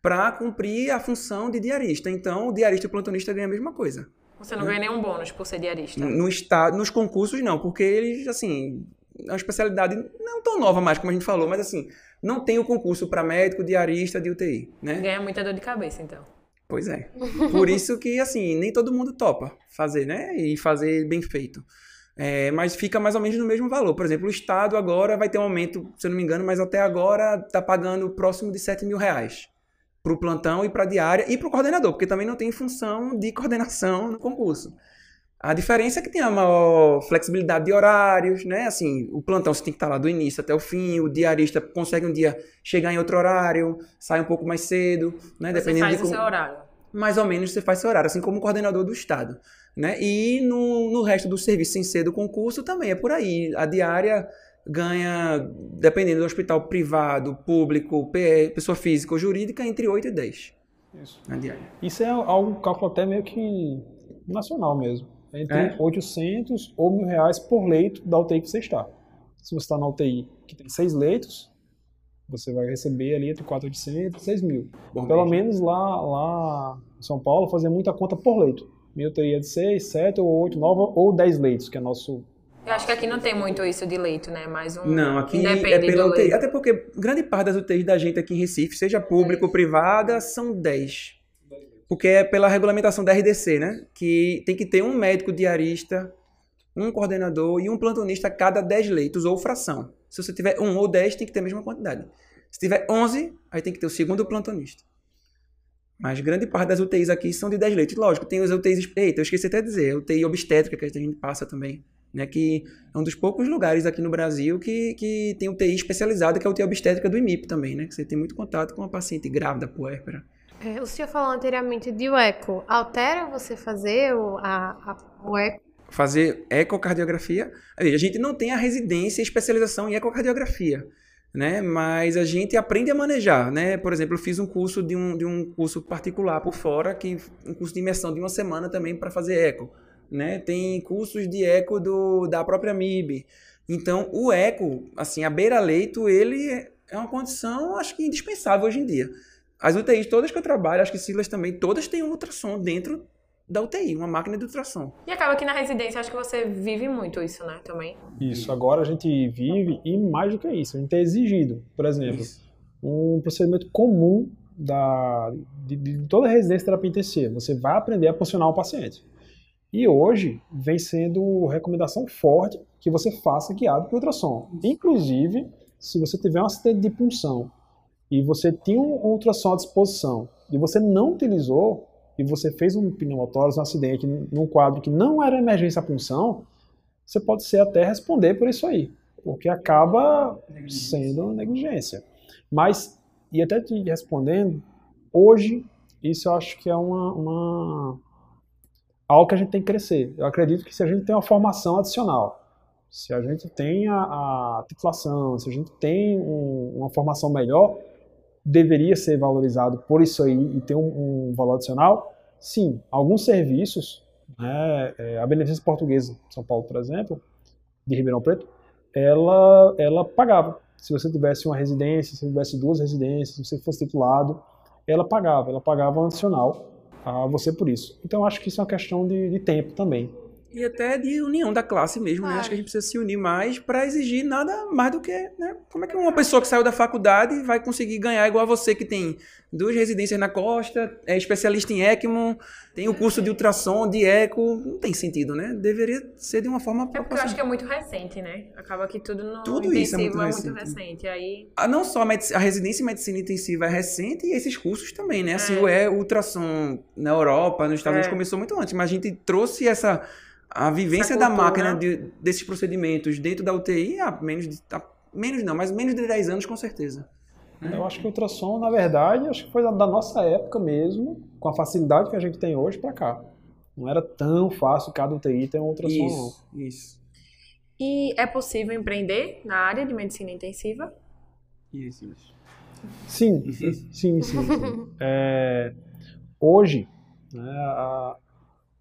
para cumprir a função de diarista. Então, o diarista e o plantonista ganham a mesma coisa. Você não ganha nenhum bônus por ser diarista? No estado, nos concursos, não, porque eles, assim, é uma especialidade não tão nova mais, como a gente falou, mas assim, não tem o concurso para médico, diarista de UTI, né? Ganha muita dor de cabeça, então. Pois é. Por isso que, assim, nem todo mundo topa fazer, né? E fazer bem feito. É, mas fica mais ou menos no mesmo valor. Por exemplo, o Estado agora vai ter um aumento, se eu não me engano, mas até agora está pagando próximo de 7 mil reais para o plantão e para a diária e para o coordenador, porque também não tem função de coordenação no concurso. A diferença é que tem a maior flexibilidade de horários, né? Assim, o plantão você tem que estar lá do início até o fim, o diarista consegue um dia chegar em outro horário, sai um pouco mais cedo, né? Você Dependendo faz de o como... seu horário. Mais ou menos você faz seu horário, assim como o coordenador do estado, né? E no, no resto do serviço sem ser do concurso também é por aí. A diária ganha, dependendo do hospital privado, público, pessoa física ou jurídica, entre 8 e 10. Isso. Na diária. Isso é algo cálculo até meio que nacional mesmo. É entre É. 800 ou mil reais por leito da UTI que você está. Se você está na UTI que tem seis leitos, você vai receber ali entre 4.800 e 6 mil. Bom Pelo mês. menos lá, lá em São Paulo, fazia muita conta por leito. Minha UTI é de 6, 7 ou 8, 9 ou 10 leitos, que é nosso. Eu acho que aqui não tem muito isso de leito, né? Mais um. Não, aqui é pela UTI. leito. Até porque grande parte das UTIs da gente aqui em Recife, seja público ou privada, são 10. Porque é pela regulamentação da RDC, né? Que tem que ter um médico diarista, um coordenador e um plantonista a cada 10 leitos ou fração. Se você tiver um ou 10, tem que ter a mesma quantidade. Se tiver 11, aí tem que ter o segundo plantonista. Mas grande parte das UTIs aqui são de 10 leitos. Lógico, tem as UTIs. Eita, eu esqueci até de dizer, UTI obstétrica que a gente passa também. Né, que é um dos poucos lugares aqui no Brasil que, que tem UTI especializada, que é a UTI obstétrica do IMIP também, né? Que você tem muito contato com a paciente grávida, puérpera. É, o senhor falou anteriormente de o eco. Altera você fazer o, a, a- o eco? Fazer ecocardiografia. A gente não tem a residência e especialização em ecocardiografia, né? Mas a gente aprende a manejar, né? Por exemplo, eu fiz um curso de um, de um curso particular por fora, que um curso de imersão de uma semana também para fazer eco, né? Tem cursos de eco do, da própria MIB. Então, o eco, assim, a beira-leito, ele é uma condição, acho que indispensável hoje em dia. As UTIs todas que eu trabalho, acho que Silas também, todas têm um ultrassom dentro da UTI, uma máquina de ultrassom. E acaba que na residência, acho que você vive muito isso, né? Também. Isso. Agora a gente vive e mais do que isso, a gente é exigido. Por exemplo, um procedimento comum da, de, de toda residência de terapia intensiva. Você vai aprender a posicionar o paciente. E hoje vem sendo recomendação forte que você faça guiado por ultrassom. Inclusive, se você tiver um acidente de punção e você tinha um ultrassom à disposição e você não utilizou e você fez um pneumotórax, um acidente num quadro que não era emergência punção, você pode ser até responder por isso aí, porque acaba sendo negligência. Mas, e até te respondendo, hoje, isso eu acho que é uma, uma- algo que a gente tem que crescer. Eu acredito que se a gente tem uma formação adicional, se a gente tem a, a titulação, se a gente tem um- uma formação melhor, deveria ser valorizado por isso aí e ter um, um valor adicional? Sim, alguns serviços, né, é, a Beneficência Portuguesa São Paulo, por exemplo, de Ribeirão Preto, ela, ela pagava. Se você tivesse uma residência, se tivesse duas residências, se você fosse titulado, ela pagava, ela pagava um adicional a você por isso. Então acho que isso é uma questão de, de tempo também. E até de união da classe mesmo, né? Claro. Acho que a gente precisa se unir mais para exigir nada mais do que, né? Como é que uma pessoa que saiu da faculdade vai conseguir ganhar igual a você que tem duas residências na costa, é especialista em ECMO, tem o curso de ultrassom, de eco, não tem sentido, né? Deveria ser de uma forma É porque eu acho que é muito recente, né? Acaba que tudo no Tudo isso é muito é recente. muito recente. Aí Ah, não só a, a residência em medicina intensiva é recente, e esses cursos também, né? Assim, É. o é ultrassom na Europa, nos Estados É. Unidos começou muito antes, mas a gente trouxe essa a vivência Essa da cultura. máquina de- desses procedimentos dentro da UTI há menos de há menos não, mas menos de 10 anos com certeza. Eu acho que o ultrassom, na verdade, acho que foi da, da nossa época mesmo, com a facilidade que a gente tem hoje para cá. Não era tão fácil cada UTI ter um ultrassom, não. Isso, isso. E é possível empreender na área de medicina intensiva? Isso, isso. Sim, sim, sim. sim. É, hoje, né, a,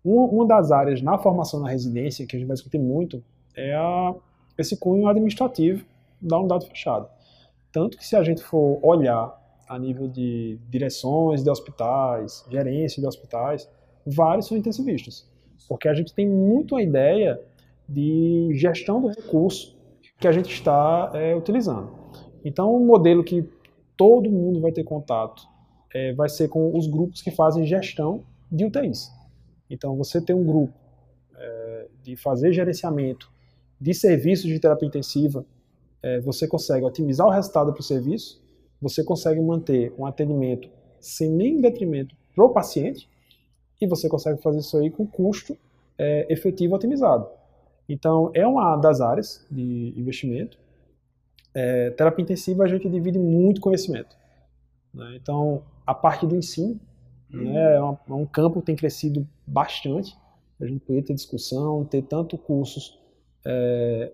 uma, das áreas na formação na residência que a gente vai discutir muito é a, esse cunho administrativo da unidade fechada. Tanto que se a gente for olhar a nível de direções de hospitais, gerência de hospitais, vários são intensivistas. Porque a gente tem muito a ideia de gestão do recurso que a gente está é, utilizando. Então, um modelo que todo mundo vai ter contato é, vai ser com os grupos que fazem gestão de UTIs. Então, você tem um grupo é, de fazer gerenciamento de serviços de terapia intensiva, é, você consegue otimizar o resultado para o serviço, você consegue manter um atendimento sem nenhum detrimento para o paciente, e você consegue fazer isso aí com custo é, efetivo otimizado. Então, é uma das áreas de investimento. Terapia intensiva a gente divide muito conhecimento. Né? Então, a parte do ensino né, é, um, é um campo que tem crescido bastante. A gente poder ter discussão, ter tanto cursos é,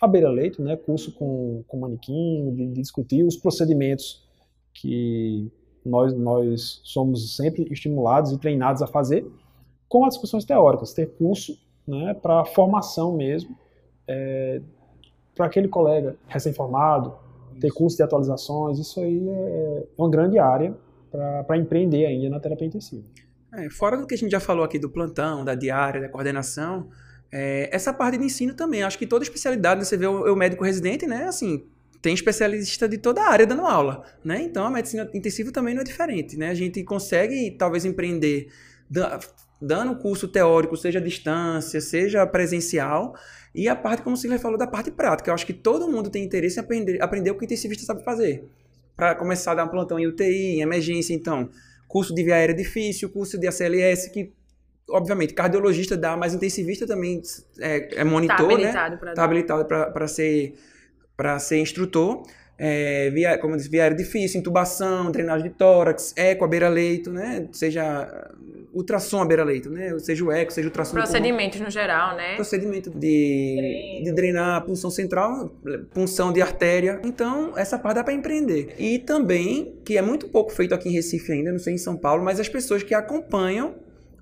à beira-leito, né, curso com, com manequim, de, de, discutir os procedimentos que nós, nós somos sempre estimulados e treinados a fazer, com as discussões teóricas, ter curso né, para formação mesmo, é, para aquele colega recém-formado, ter curso de atualizações, isso aí é, é uma grande área para empreender ainda na terapia intensiva. É, fora do que a gente já falou aqui do plantão, da diária, da coordenação, é, essa parte de ensino também. Acho que toda especialidade, você vê o, o, médico residente, né? Assim, tem especialista de toda a área dando aula, né? Então a medicina intensiva também não é diferente, né? A gente consegue talvez empreender dando curso teórico, seja à distância, seja presencial, e a parte, como o Silvia falou, da parte prática. Eu acho que todo mundo tem interesse em aprender, aprender o que o intensivista sabe fazer. Para começar a dar um plantão em UTI, em emergência, então, curso de via aérea difícil, curso de ACLS, que obviamente, cardiologista dá, mas intensivista também é, é monitor, tá habilitado né? Está habilitado para ser, ser instrutor é, via, como eu disse, via difícil, intubação, drenagem de tórax, eco à beira-leito, né? Seja ultrassom à beira-leito, né? Seja o eco, seja o ultrassom. Procedimentos no geral, né? Procedimento de, de drenar a punção central, punção de artéria. Então, essa parte dá para empreender. E também, que é muito pouco feito aqui em Recife ainda, não sei em São Paulo, mas as pessoas que acompanham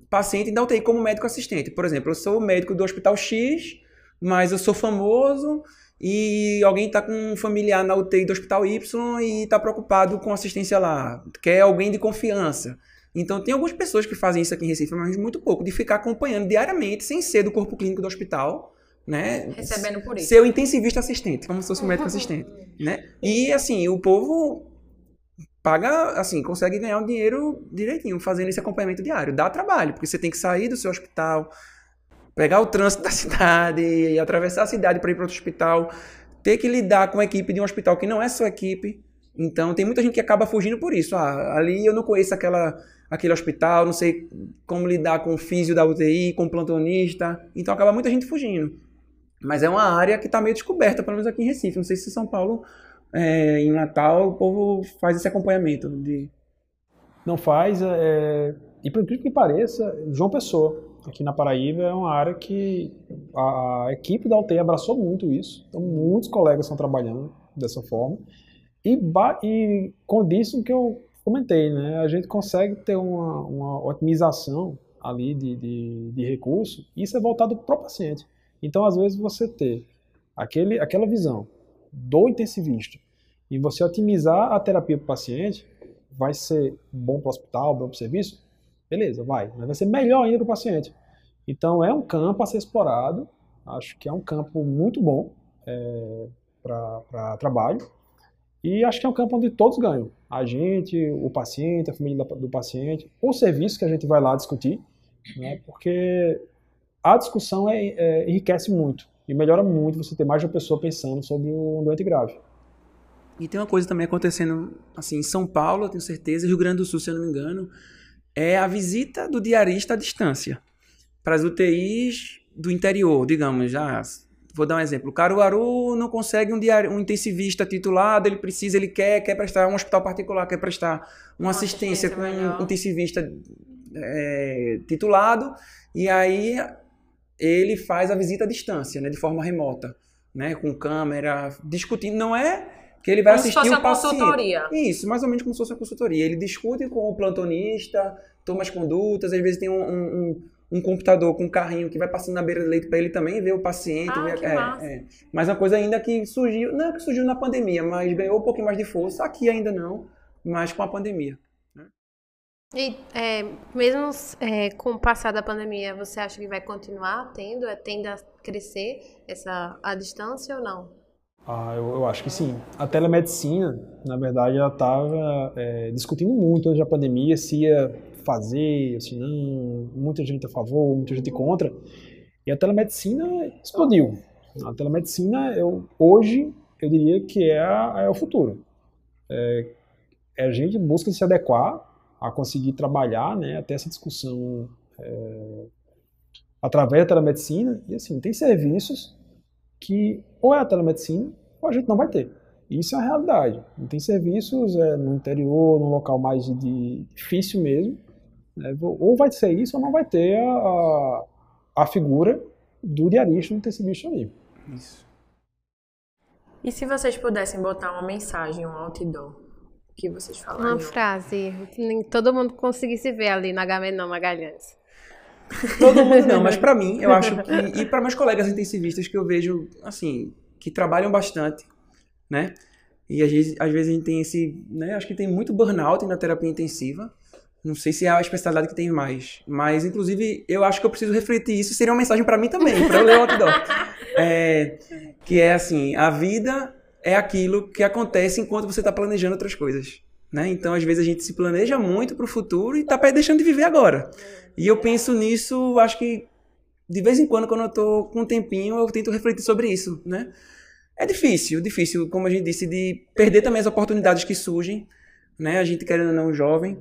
paciente da UTI como médico assistente. Por exemplo, eu sou médico do Hospital X, mas eu sou famoso e alguém está com um familiar na UTI do Hospital Y e está preocupado com assistência lá, quer alguém de confiança. Então tem algumas pessoas que fazem isso aqui em Recife, mas muito pouco, de ficar acompanhando diariamente, sem ser do corpo clínico do hospital, né? Recebendo por isso. Ser o intensivista assistente, como se fosse um médico assistente, né? E assim, o povo paga, assim, consegue ganhar o dinheiro direitinho fazendo esse acompanhamento diário. Dá trabalho, porque você tem que sair do seu hospital, pegar o trânsito da cidade, atravessar a cidade para ir para outro hospital, ter que lidar com a equipe de um hospital que não é sua equipe. Então, tem muita gente que acaba fugindo por isso. Ah, ali eu não conheço aquela, aquele hospital, não sei como lidar com o físio da UTI, com o plantonista. Então, acaba muita gente fugindo. Mas é uma área que está meio descoberta, pelo menos aqui em Recife. Não sei se São Paulo, é, em Natal, o povo faz esse acompanhamento. De... Não faz. É... E por incrível que pareça, João Pessoa aqui na Paraíba é uma área que a, equipe da UTI abraçou muito isso. Então, muitos colegas estão trabalhando dessa forma. E, e com o que eu comentei, né? A gente consegue ter uma, uma otimização ali de, de, de recurso, isso é voltado para o paciente. Então, às vezes, você ter aquele, aquela visão do intensivista e você otimizar a terapia para o paciente, vai ser bom para o hospital, bom para o serviço, beleza, vai. Mas vai ser melhor ainda para o paciente. Então é um campo a ser explorado. Acho que é um campo muito bom é, para trabalho. E acho que é um campo onde todos ganham. A gente, o paciente, a família do paciente, o serviço que a gente vai lá discutir, né, porque a discussão é, é, enriquece muito e melhora muito você ter mais de uma pessoa pensando sobre um doente grave. E tem uma coisa também acontecendo assim em São Paulo, eu tenho certeza, Rio Grande do Sul, se eu não me engano, é a visita do diarista à distância para as UTIs do interior, digamos. Já vou dar um exemplo. O Caruaru não consegue um, diari um intensivista titulado, ele precisa, ele quer, quer prestar um hospital particular, quer prestar uma, assistência, com um intensivista é, titulado, e aí ele faz a visita à distância, né, de forma remota, né, com câmera, discutindo. Não é que ele vai Como se assistir fosse um uma paciente. consultoria. Isso, mais ou menos como se fosse uma consultoria. Ele discute com o plantonista, toma as condutas, às vezes tem um, um, um- um computador com um carrinho que vai passando na beira do leito para ele também ver o paciente. Ah, ver- que é, massa. é. Mas uma coisa ainda que surgiu, não é que surgiu na pandemia, mas ganhou um pouquinho mais de força. Aqui ainda não, mas com a pandemia. E é, mesmo é, com o passar da pandemia, você acha que vai continuar tendo, é, tende a crescer essa a distância ou não? Ah, eu, eu acho que sim. A telemedicina, na verdade, ela estava discutindo muito antes da pandemia se ia fazer, se não, muita gente a favor, muita gente contra. E a telemedicina explodiu. A telemedicina, eu, hoje, eu diria que é, é o futuro. É, é a gente busca se adequar a conseguir trabalhar, né, até essa discussão é, através da telemedicina. E assim, tem serviços que ou é a telemedicina ou a gente não vai ter. Isso é a realidade. Não tem serviços é, no interior, num local mais de, de- difícil mesmo. né? Ou vai ser isso ou não vai ter a, a, a figura do diarista no intensivista ali. Isso. E se vocês pudessem botar uma mensagem, um outdoor, o que vocês falariam? Uma frase, que nem todo mundo conseguisse ver ali no Agamenon Magalhães. Todo mundo não, mas pra mim, eu acho que. E para meus colegas intensivistas que eu vejo, assim, que trabalham bastante, né? E às vezes, às vezes a gente tem esse. Né, acho que tem muito burnout na terapia intensiva. Não sei se é a especialidade que tem mais. Mas, inclusive, eu acho que eu preciso refletir isso. Seria uma mensagem pra mim também, pra eu ler o outdoor. É, que é assim: a vida é aquilo que acontece enquanto você tá planejando outras coisas. Né? Então, às vezes, a gente se planeja muito pro futuro e tá deixando de viver agora. E eu penso nisso, acho que de vez em quando, quando eu tô com um tempinho, eu tento refletir sobre isso, né? É difícil, difícil, como a gente disse, de perder também as oportunidades que surgem, né? A gente, querendo ou não, jovem,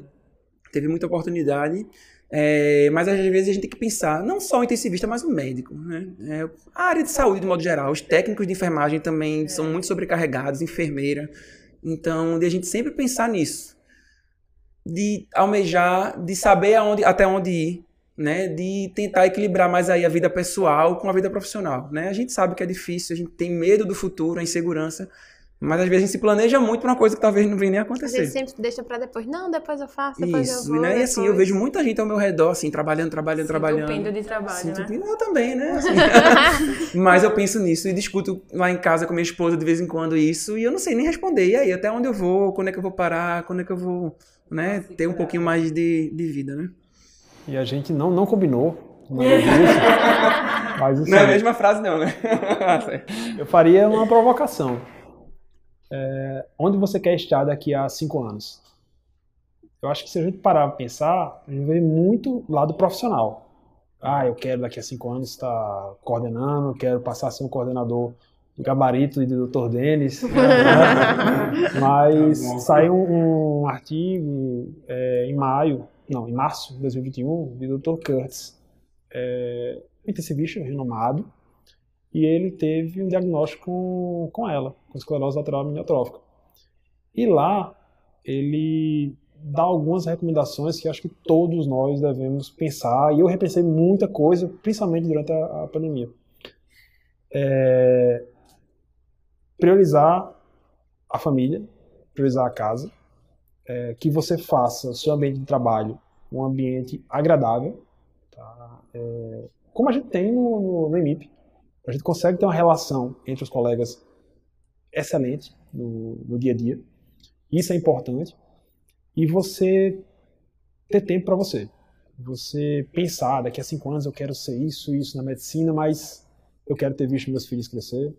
teve muita oportunidade, é, mas às vezes a gente tem que pensar, não só o intensivista, mas o médico, né? É, a área de saúde, de modo geral, os técnicos de enfermagem também são muito sobrecarregados, enfermeira, então, de a gente sempre pensar nisso de almejar, de saber aonde, até onde ir, né? De tentar equilibrar mais aí a vida pessoal com a vida profissional, né? A gente sabe que é difícil, a gente tem medo do futuro, a insegurança, mas às vezes a gente se planeja muito para uma coisa que talvez não venha nem Às acontecer. vezes sempre deixa pra depois. Não, depois eu faço, depois eu Isso, vou. né? E assim, eu depois. vejo muita gente ao meu redor, assim, trabalhando, trabalhando, Se trabalhando. entupindo de trabalho, Se né? Eu também, né? Assim. Mas eu penso nisso e discuto lá em casa com minha esposa de vez em quando isso e eu não sei nem responder. E aí, até onde eu vou? Quando é que eu vou parar? Quando é que eu vou, né? Ter um pouquinho mais de, de vida, né? E a gente não, não combinou nada disso. mas assim, Não é a mesma frase, não, né? eu faria uma provocação. É, onde você quer estar daqui a cinco anos? Eu acho que se a gente parar para pensar, a gente vê muito lado profissional. Ah, eu quero daqui a cinco anos estar coordenando, quero passar a ser um coordenador do gabarito do Dr. Denis. né? Mas Tá saiu um, um artigo é, em maio, não, em março de 2021, do Dr. Kurtz, é, intensivista renomado, e ele teve um diagnóstico com, ela, com esclerose lateral amiotrófica. E lá ele dá algumas recomendações que acho que todos nós devemos pensar, e eu repensei muita coisa, principalmente durante a, a pandemia. É, priorizar a família, priorizar a casa, é, que você faça o seu ambiente de trabalho um ambiente agradável, tá? É, como a gente tem no, no, no. A gente consegue ter uma relação entre os colegas excelente no, no dia a dia. Isso é importante. E você ter tempo para você. Você pensar, daqui a cinco anos eu quero ser isso, isso na medicina, mas eu quero ter visto meus filhos crescer,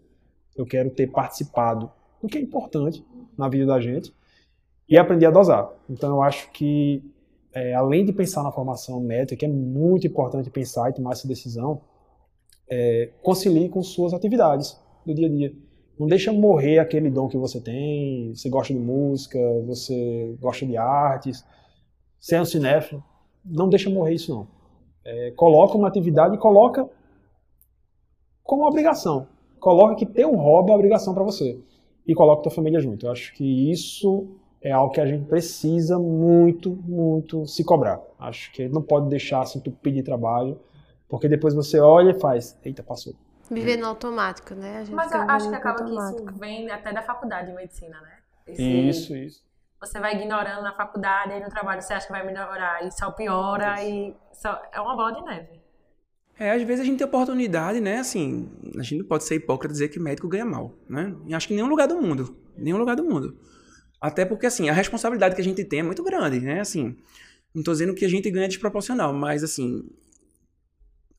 eu quero ter participado do que é importante na vida da gente e aprender a dosar. Então eu acho que, é, além de pensar na formação médica, que é muito importante pensar e tomar essa decisão, é, concilie com suas atividades do dia a dia. Não deixa morrer aquele dom que você tem, você gosta de música, você gosta de artes, você é um cinéfilo, não deixa morrer isso não. É, coloca uma atividade e coloca como obrigação. Coloca que ter um hobby é obrigação para você. E coloca tua família junto. Eu acho que isso é algo que a gente precisa muito, muito se cobrar. Acho que não pode deixar se entupir de trabalho Porque depois você olha e faz, eita, passou. Viver no automático, né? A gente Mas acho que acaba que isso vem até da faculdade de medicina, né? Esse- Isso, isso. Você vai ignorando na faculdade, aí no trabalho você acha que vai melhorar, e só piora, e só... é uma bola de neve. É, às vezes a gente tem oportunidade, né? Assim, a gente não pode ser hipócrita e dizer que médico ganha mal, né? E acho que em nenhum lugar do mundo. Nenhum lugar do mundo. Até porque, assim, a responsabilidade que a gente tem é muito grande, né? Assim, não tô dizendo que a gente ganha desproporcional, mas, assim,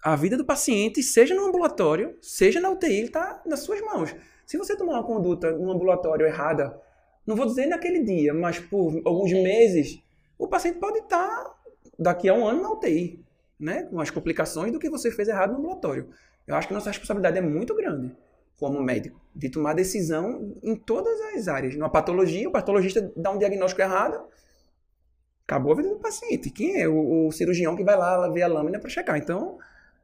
a vida do paciente, seja no ambulatório, seja na UTI, ele tá nas suas mãos. Se você tomar uma conduta no ambulatório errada, não vou dizer naquele dia, mas por alguns meses, o paciente pode estar daqui a um ano na UTI né, com as complicações do que você fez errado no ambulatório. Eu acho que nossa responsabilidade é muito grande como médico, de tomar decisão em todas as áreas. Numa patologia, o patologista dá um diagnóstico errado, acabou a vida do paciente. Quem é o, o cirurgião que vai lá ver a lâmina para checar? Então,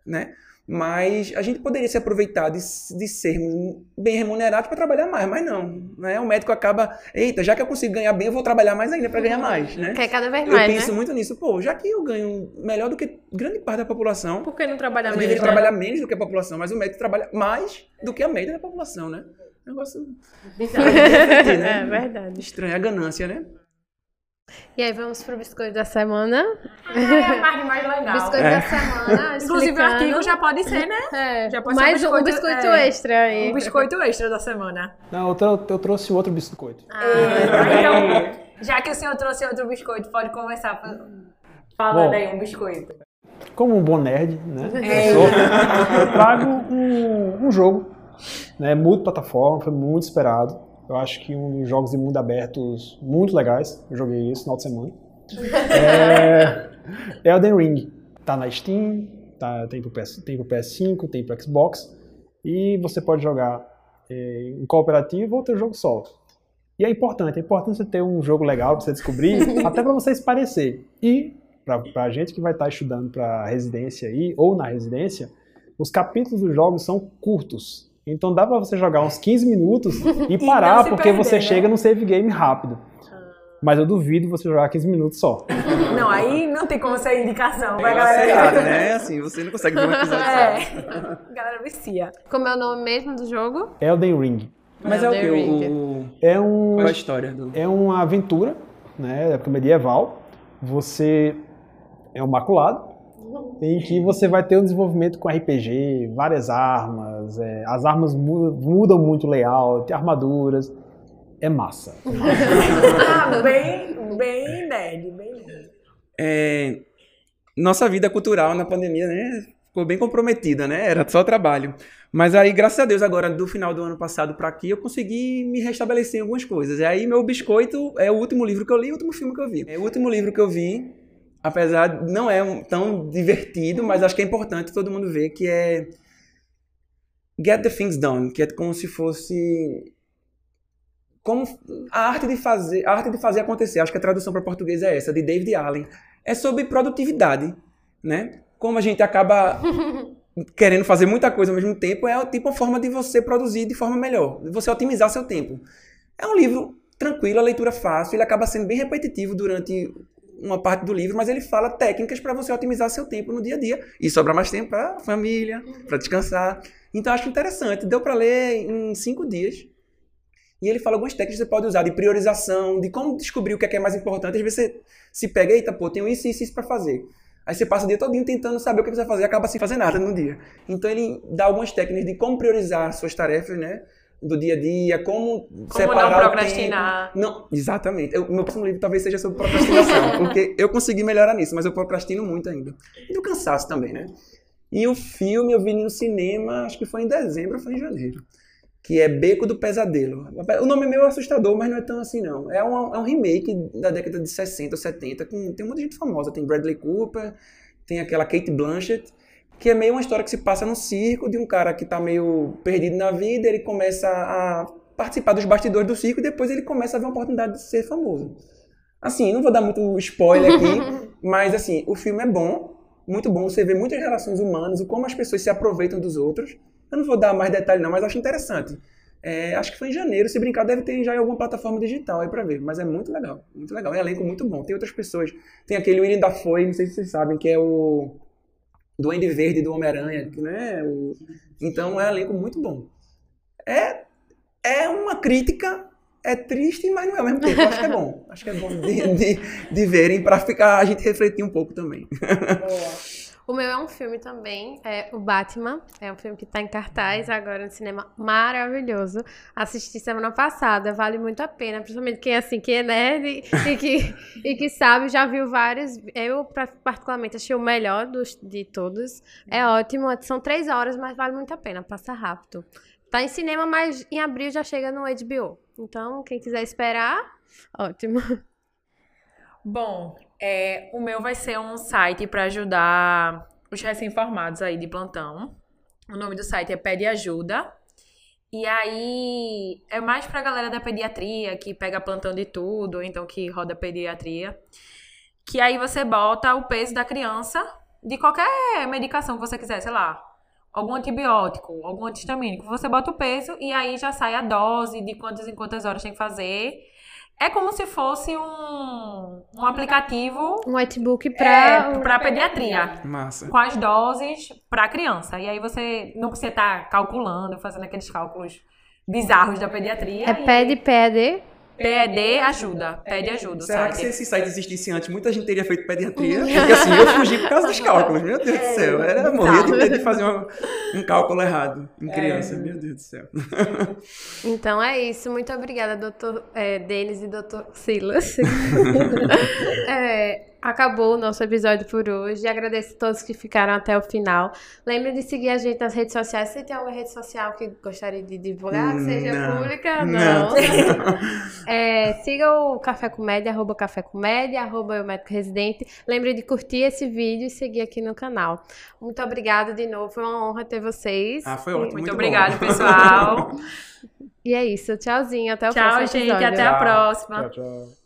né? Mas a gente poderia se aproveitar de, de sermos bem remunerados para trabalhar mais, mas não. Né? O médico acaba, eita, já que eu consigo ganhar bem, eu vou trabalhar mais ainda para ganhar mais. Né? Quer cada vez Eu mais, penso né? muito nisso. Pô, já que eu ganho melhor do que grande parte da população, Por que não trabalhar eu menos? deveria né? trabalhar menos do que a população, mas o médico trabalha mais do que a média da população, né? Negócio Bizarro. né? É verdade. estranho, a ganância, né? E aí vamos pro biscoito da semana. É a parte mais legal. Biscoito É. da semana. Inclusive o artigo já pode ser, né? É, já pode ser mais um um biscoito- biscoito é. extra aí. Um biscoito extra da semana. Não, eu, trou- eu trouxe outro biscoito. Ah, Então, já que o senhor trouxe outro biscoito, pode começar falando Bom. aí um biscoito. Como um bom nerd, né? É. Eu, sou, eu trago um, um jogo, né? Multiplataforma, foi muito esperado. Eu acho que um dos jogos de mundo abertos muito legais. Eu joguei esse final de semana. É Elden Ring. Tá na Steam, tá, tem, pro PS, tem pro PS5, tem pro Xbox. E você pode jogar é, em cooperativo ou ter jogo solo. E é importante, é importante você ter um jogo legal pra você descobrir, até pra você se parecer. E pra, pra gente que vai estar estudando pra residência aí, ou na residência, os capítulos dos jogos são curtos. Então dá pra você jogar uns 15 minutos e parar, se porque perder, você né? chega no save game rápido. Mas eu duvido você jogar 15 minutos só. Não, aí não tem como ser indicação É galera. acelerado, né? Assim, você não consegue ver um episódio só. É. Galera vicia. Como é o nome mesmo do jogo? Elden Ring. Mas é o que? Elden O, É, um, Qual é a história do... é uma aventura, né, época medieval. Você é um maculado, em que você vai ter um desenvolvimento com RPG, várias armas, é, as armas mu- mudam muito o layout, armaduras. É massa. Ah, bem, bem nerd, bem nerd. É, nossa vida cultural na pandemia, né? Ficou bem comprometida, né? Era só trabalho. Mas aí, graças a Deus, agora do final do ano passado pra aqui, eu consegui me restabelecer em algumas coisas. E aí, meu biscoito é o último livro que eu li e o último filme que eu vi. É o último livro que eu vi, apesar de não é um- tão divertido, mas acho que é importante todo mundo ver, que é Get the Things Done, que é como se fosse como a arte de fazer, a arte de fazer acontecer. Acho que a tradução para português é essa, de David Allen. É sobre produtividade, né? Como a gente acaba querendo fazer muita coisa ao mesmo tempo, é tipo uma forma de você produzir de forma melhor, de você otimizar seu tempo. É um livro tranquilo, a leitura fácil, ele acaba sendo bem repetitivo durante uma parte do livro, mas ele fala técnicas para você otimizar seu tempo no dia a dia e sobrar mais tempo para família, para descansar. Então acho interessante. Deu para ler em cinco dias. E ele fala algumas técnicas que você pode usar de priorização, de como descobrir o que é, que é mais importante. Às vezes você se pega, eita, pô, tenho isso, isso, isso para fazer. Aí você passa o dia todinho tentando saber o que você vai fazer e acaba sem fazer nada no dia. Então ele dá algumas técnicas de como priorizar suas tarefas, né? Do dia a dia, como, Como separar não procrastinar. Não, exatamente. O meu próximo livro talvez seja sobre procrastinação, porque eu consegui melhorar nisso, mas eu procrastino muito ainda. E do cansaço também, né? E o filme eu vi no cinema, acho que foi em dezembro foi em janeiro que é Beco do Pesadelo. O nome é meio assustador, mas não é tão assim, não. É um, é um remake da década de 60 ou 70, com, tem muita gente famosa. Tem Bradley Cooper, tem aquela Kate Blanchett, que é meio uma história que se passa no circo de um cara que tá meio perdido na vida, ele começa a participar dos bastidores do circo e depois ele começa a ver uma oportunidade de ser famoso. Assim, não vou dar muito spoiler aqui, mas assim, o filme é bom, muito bom. Você vê muitas relações humanas, o como as pessoas se aproveitam dos outros. Eu não vou dar mais detalhe não, mas acho interessante. É, acho que foi em janeiro, se brincar deve ter já em alguma plataforma digital aí pra ver, mas é muito legal, muito legal. É um elenco muito bom. Tem outras pessoas, tem aquele William Dafoe, não sei se vocês sabem, que é o Duende Verde do Homem-Aranha, né? O... Então é um elenco muito bom. É, é uma crítica, é triste, mas não é ao mesmo tempo. Acho que é bom. Acho que é bom de, de, de verem para ficar a gente refletir um pouco também. O meu é um filme também, é o Batman. É um filme que está em cartaz agora no cinema, maravilhoso. Assisti semana passada, vale muito a pena, principalmente quem é assim, quem é nerd e que, e que sabe, já viu vários. Eu, particularmente, achei o melhor dos, de todos. É ótimo, são três horas, mas vale muito a pena, passa rápido. Tá em cinema, mas em abril já chega no HBO. Então, quem quiser esperar, ótimo. Bom, é, o meu vai ser um site para ajudar os recém-formados aí de plantão. O nome do site é Pede Ajuda. E aí é mais pra galera da pediatria, que pega plantão de tudo, então que roda pediatria. Que aí você bota o peso da criança de qualquer medicação que você quiser, sei lá, algum antibiótico, algum antihistamínico. Você bota o peso e aí já sai a dose de quantas em quantas horas tem que fazer. É como se fosse um, um aplicativo. Um notebook para é, para pediatria. Massa. Com as doses para criança. E aí você não precisa estar calculando, fazendo aqueles cálculos bizarros da pediatria. É pede, pede. PED ajuda, pede ajuda. Será que se esse site existisse antes, muita gente teria feito pediatria? Porque assim, eu fugi por causa dos cálculos, meu Deus do céu. Era morrer de medo de fazer um, um cálculo errado em criança, é. meu Deus do céu. Então é isso, muito obrigada, doutor é, Denis e doutor Silas. é, acabou o nosso episódio por hoje. Agradeço a todos que ficaram até o final. Lembre de seguir a gente nas redes sociais. Se tem alguma rede social que gostaria de divulgar, que seja Não. pública, Não. não. É, siga o Café Comédia, arroba Café Comédia, arroba eu médico residente. Lembre de curtir esse vídeo e seguir aqui no canal. Muito obrigada de novo, foi uma honra ter vocês. Ah, foi ótimo. Muito, bom. obrigada, pessoal. E é isso, tchauzinho, até o Tchau, próximo gente. episódio. Até a próxima. Tchau, tchau.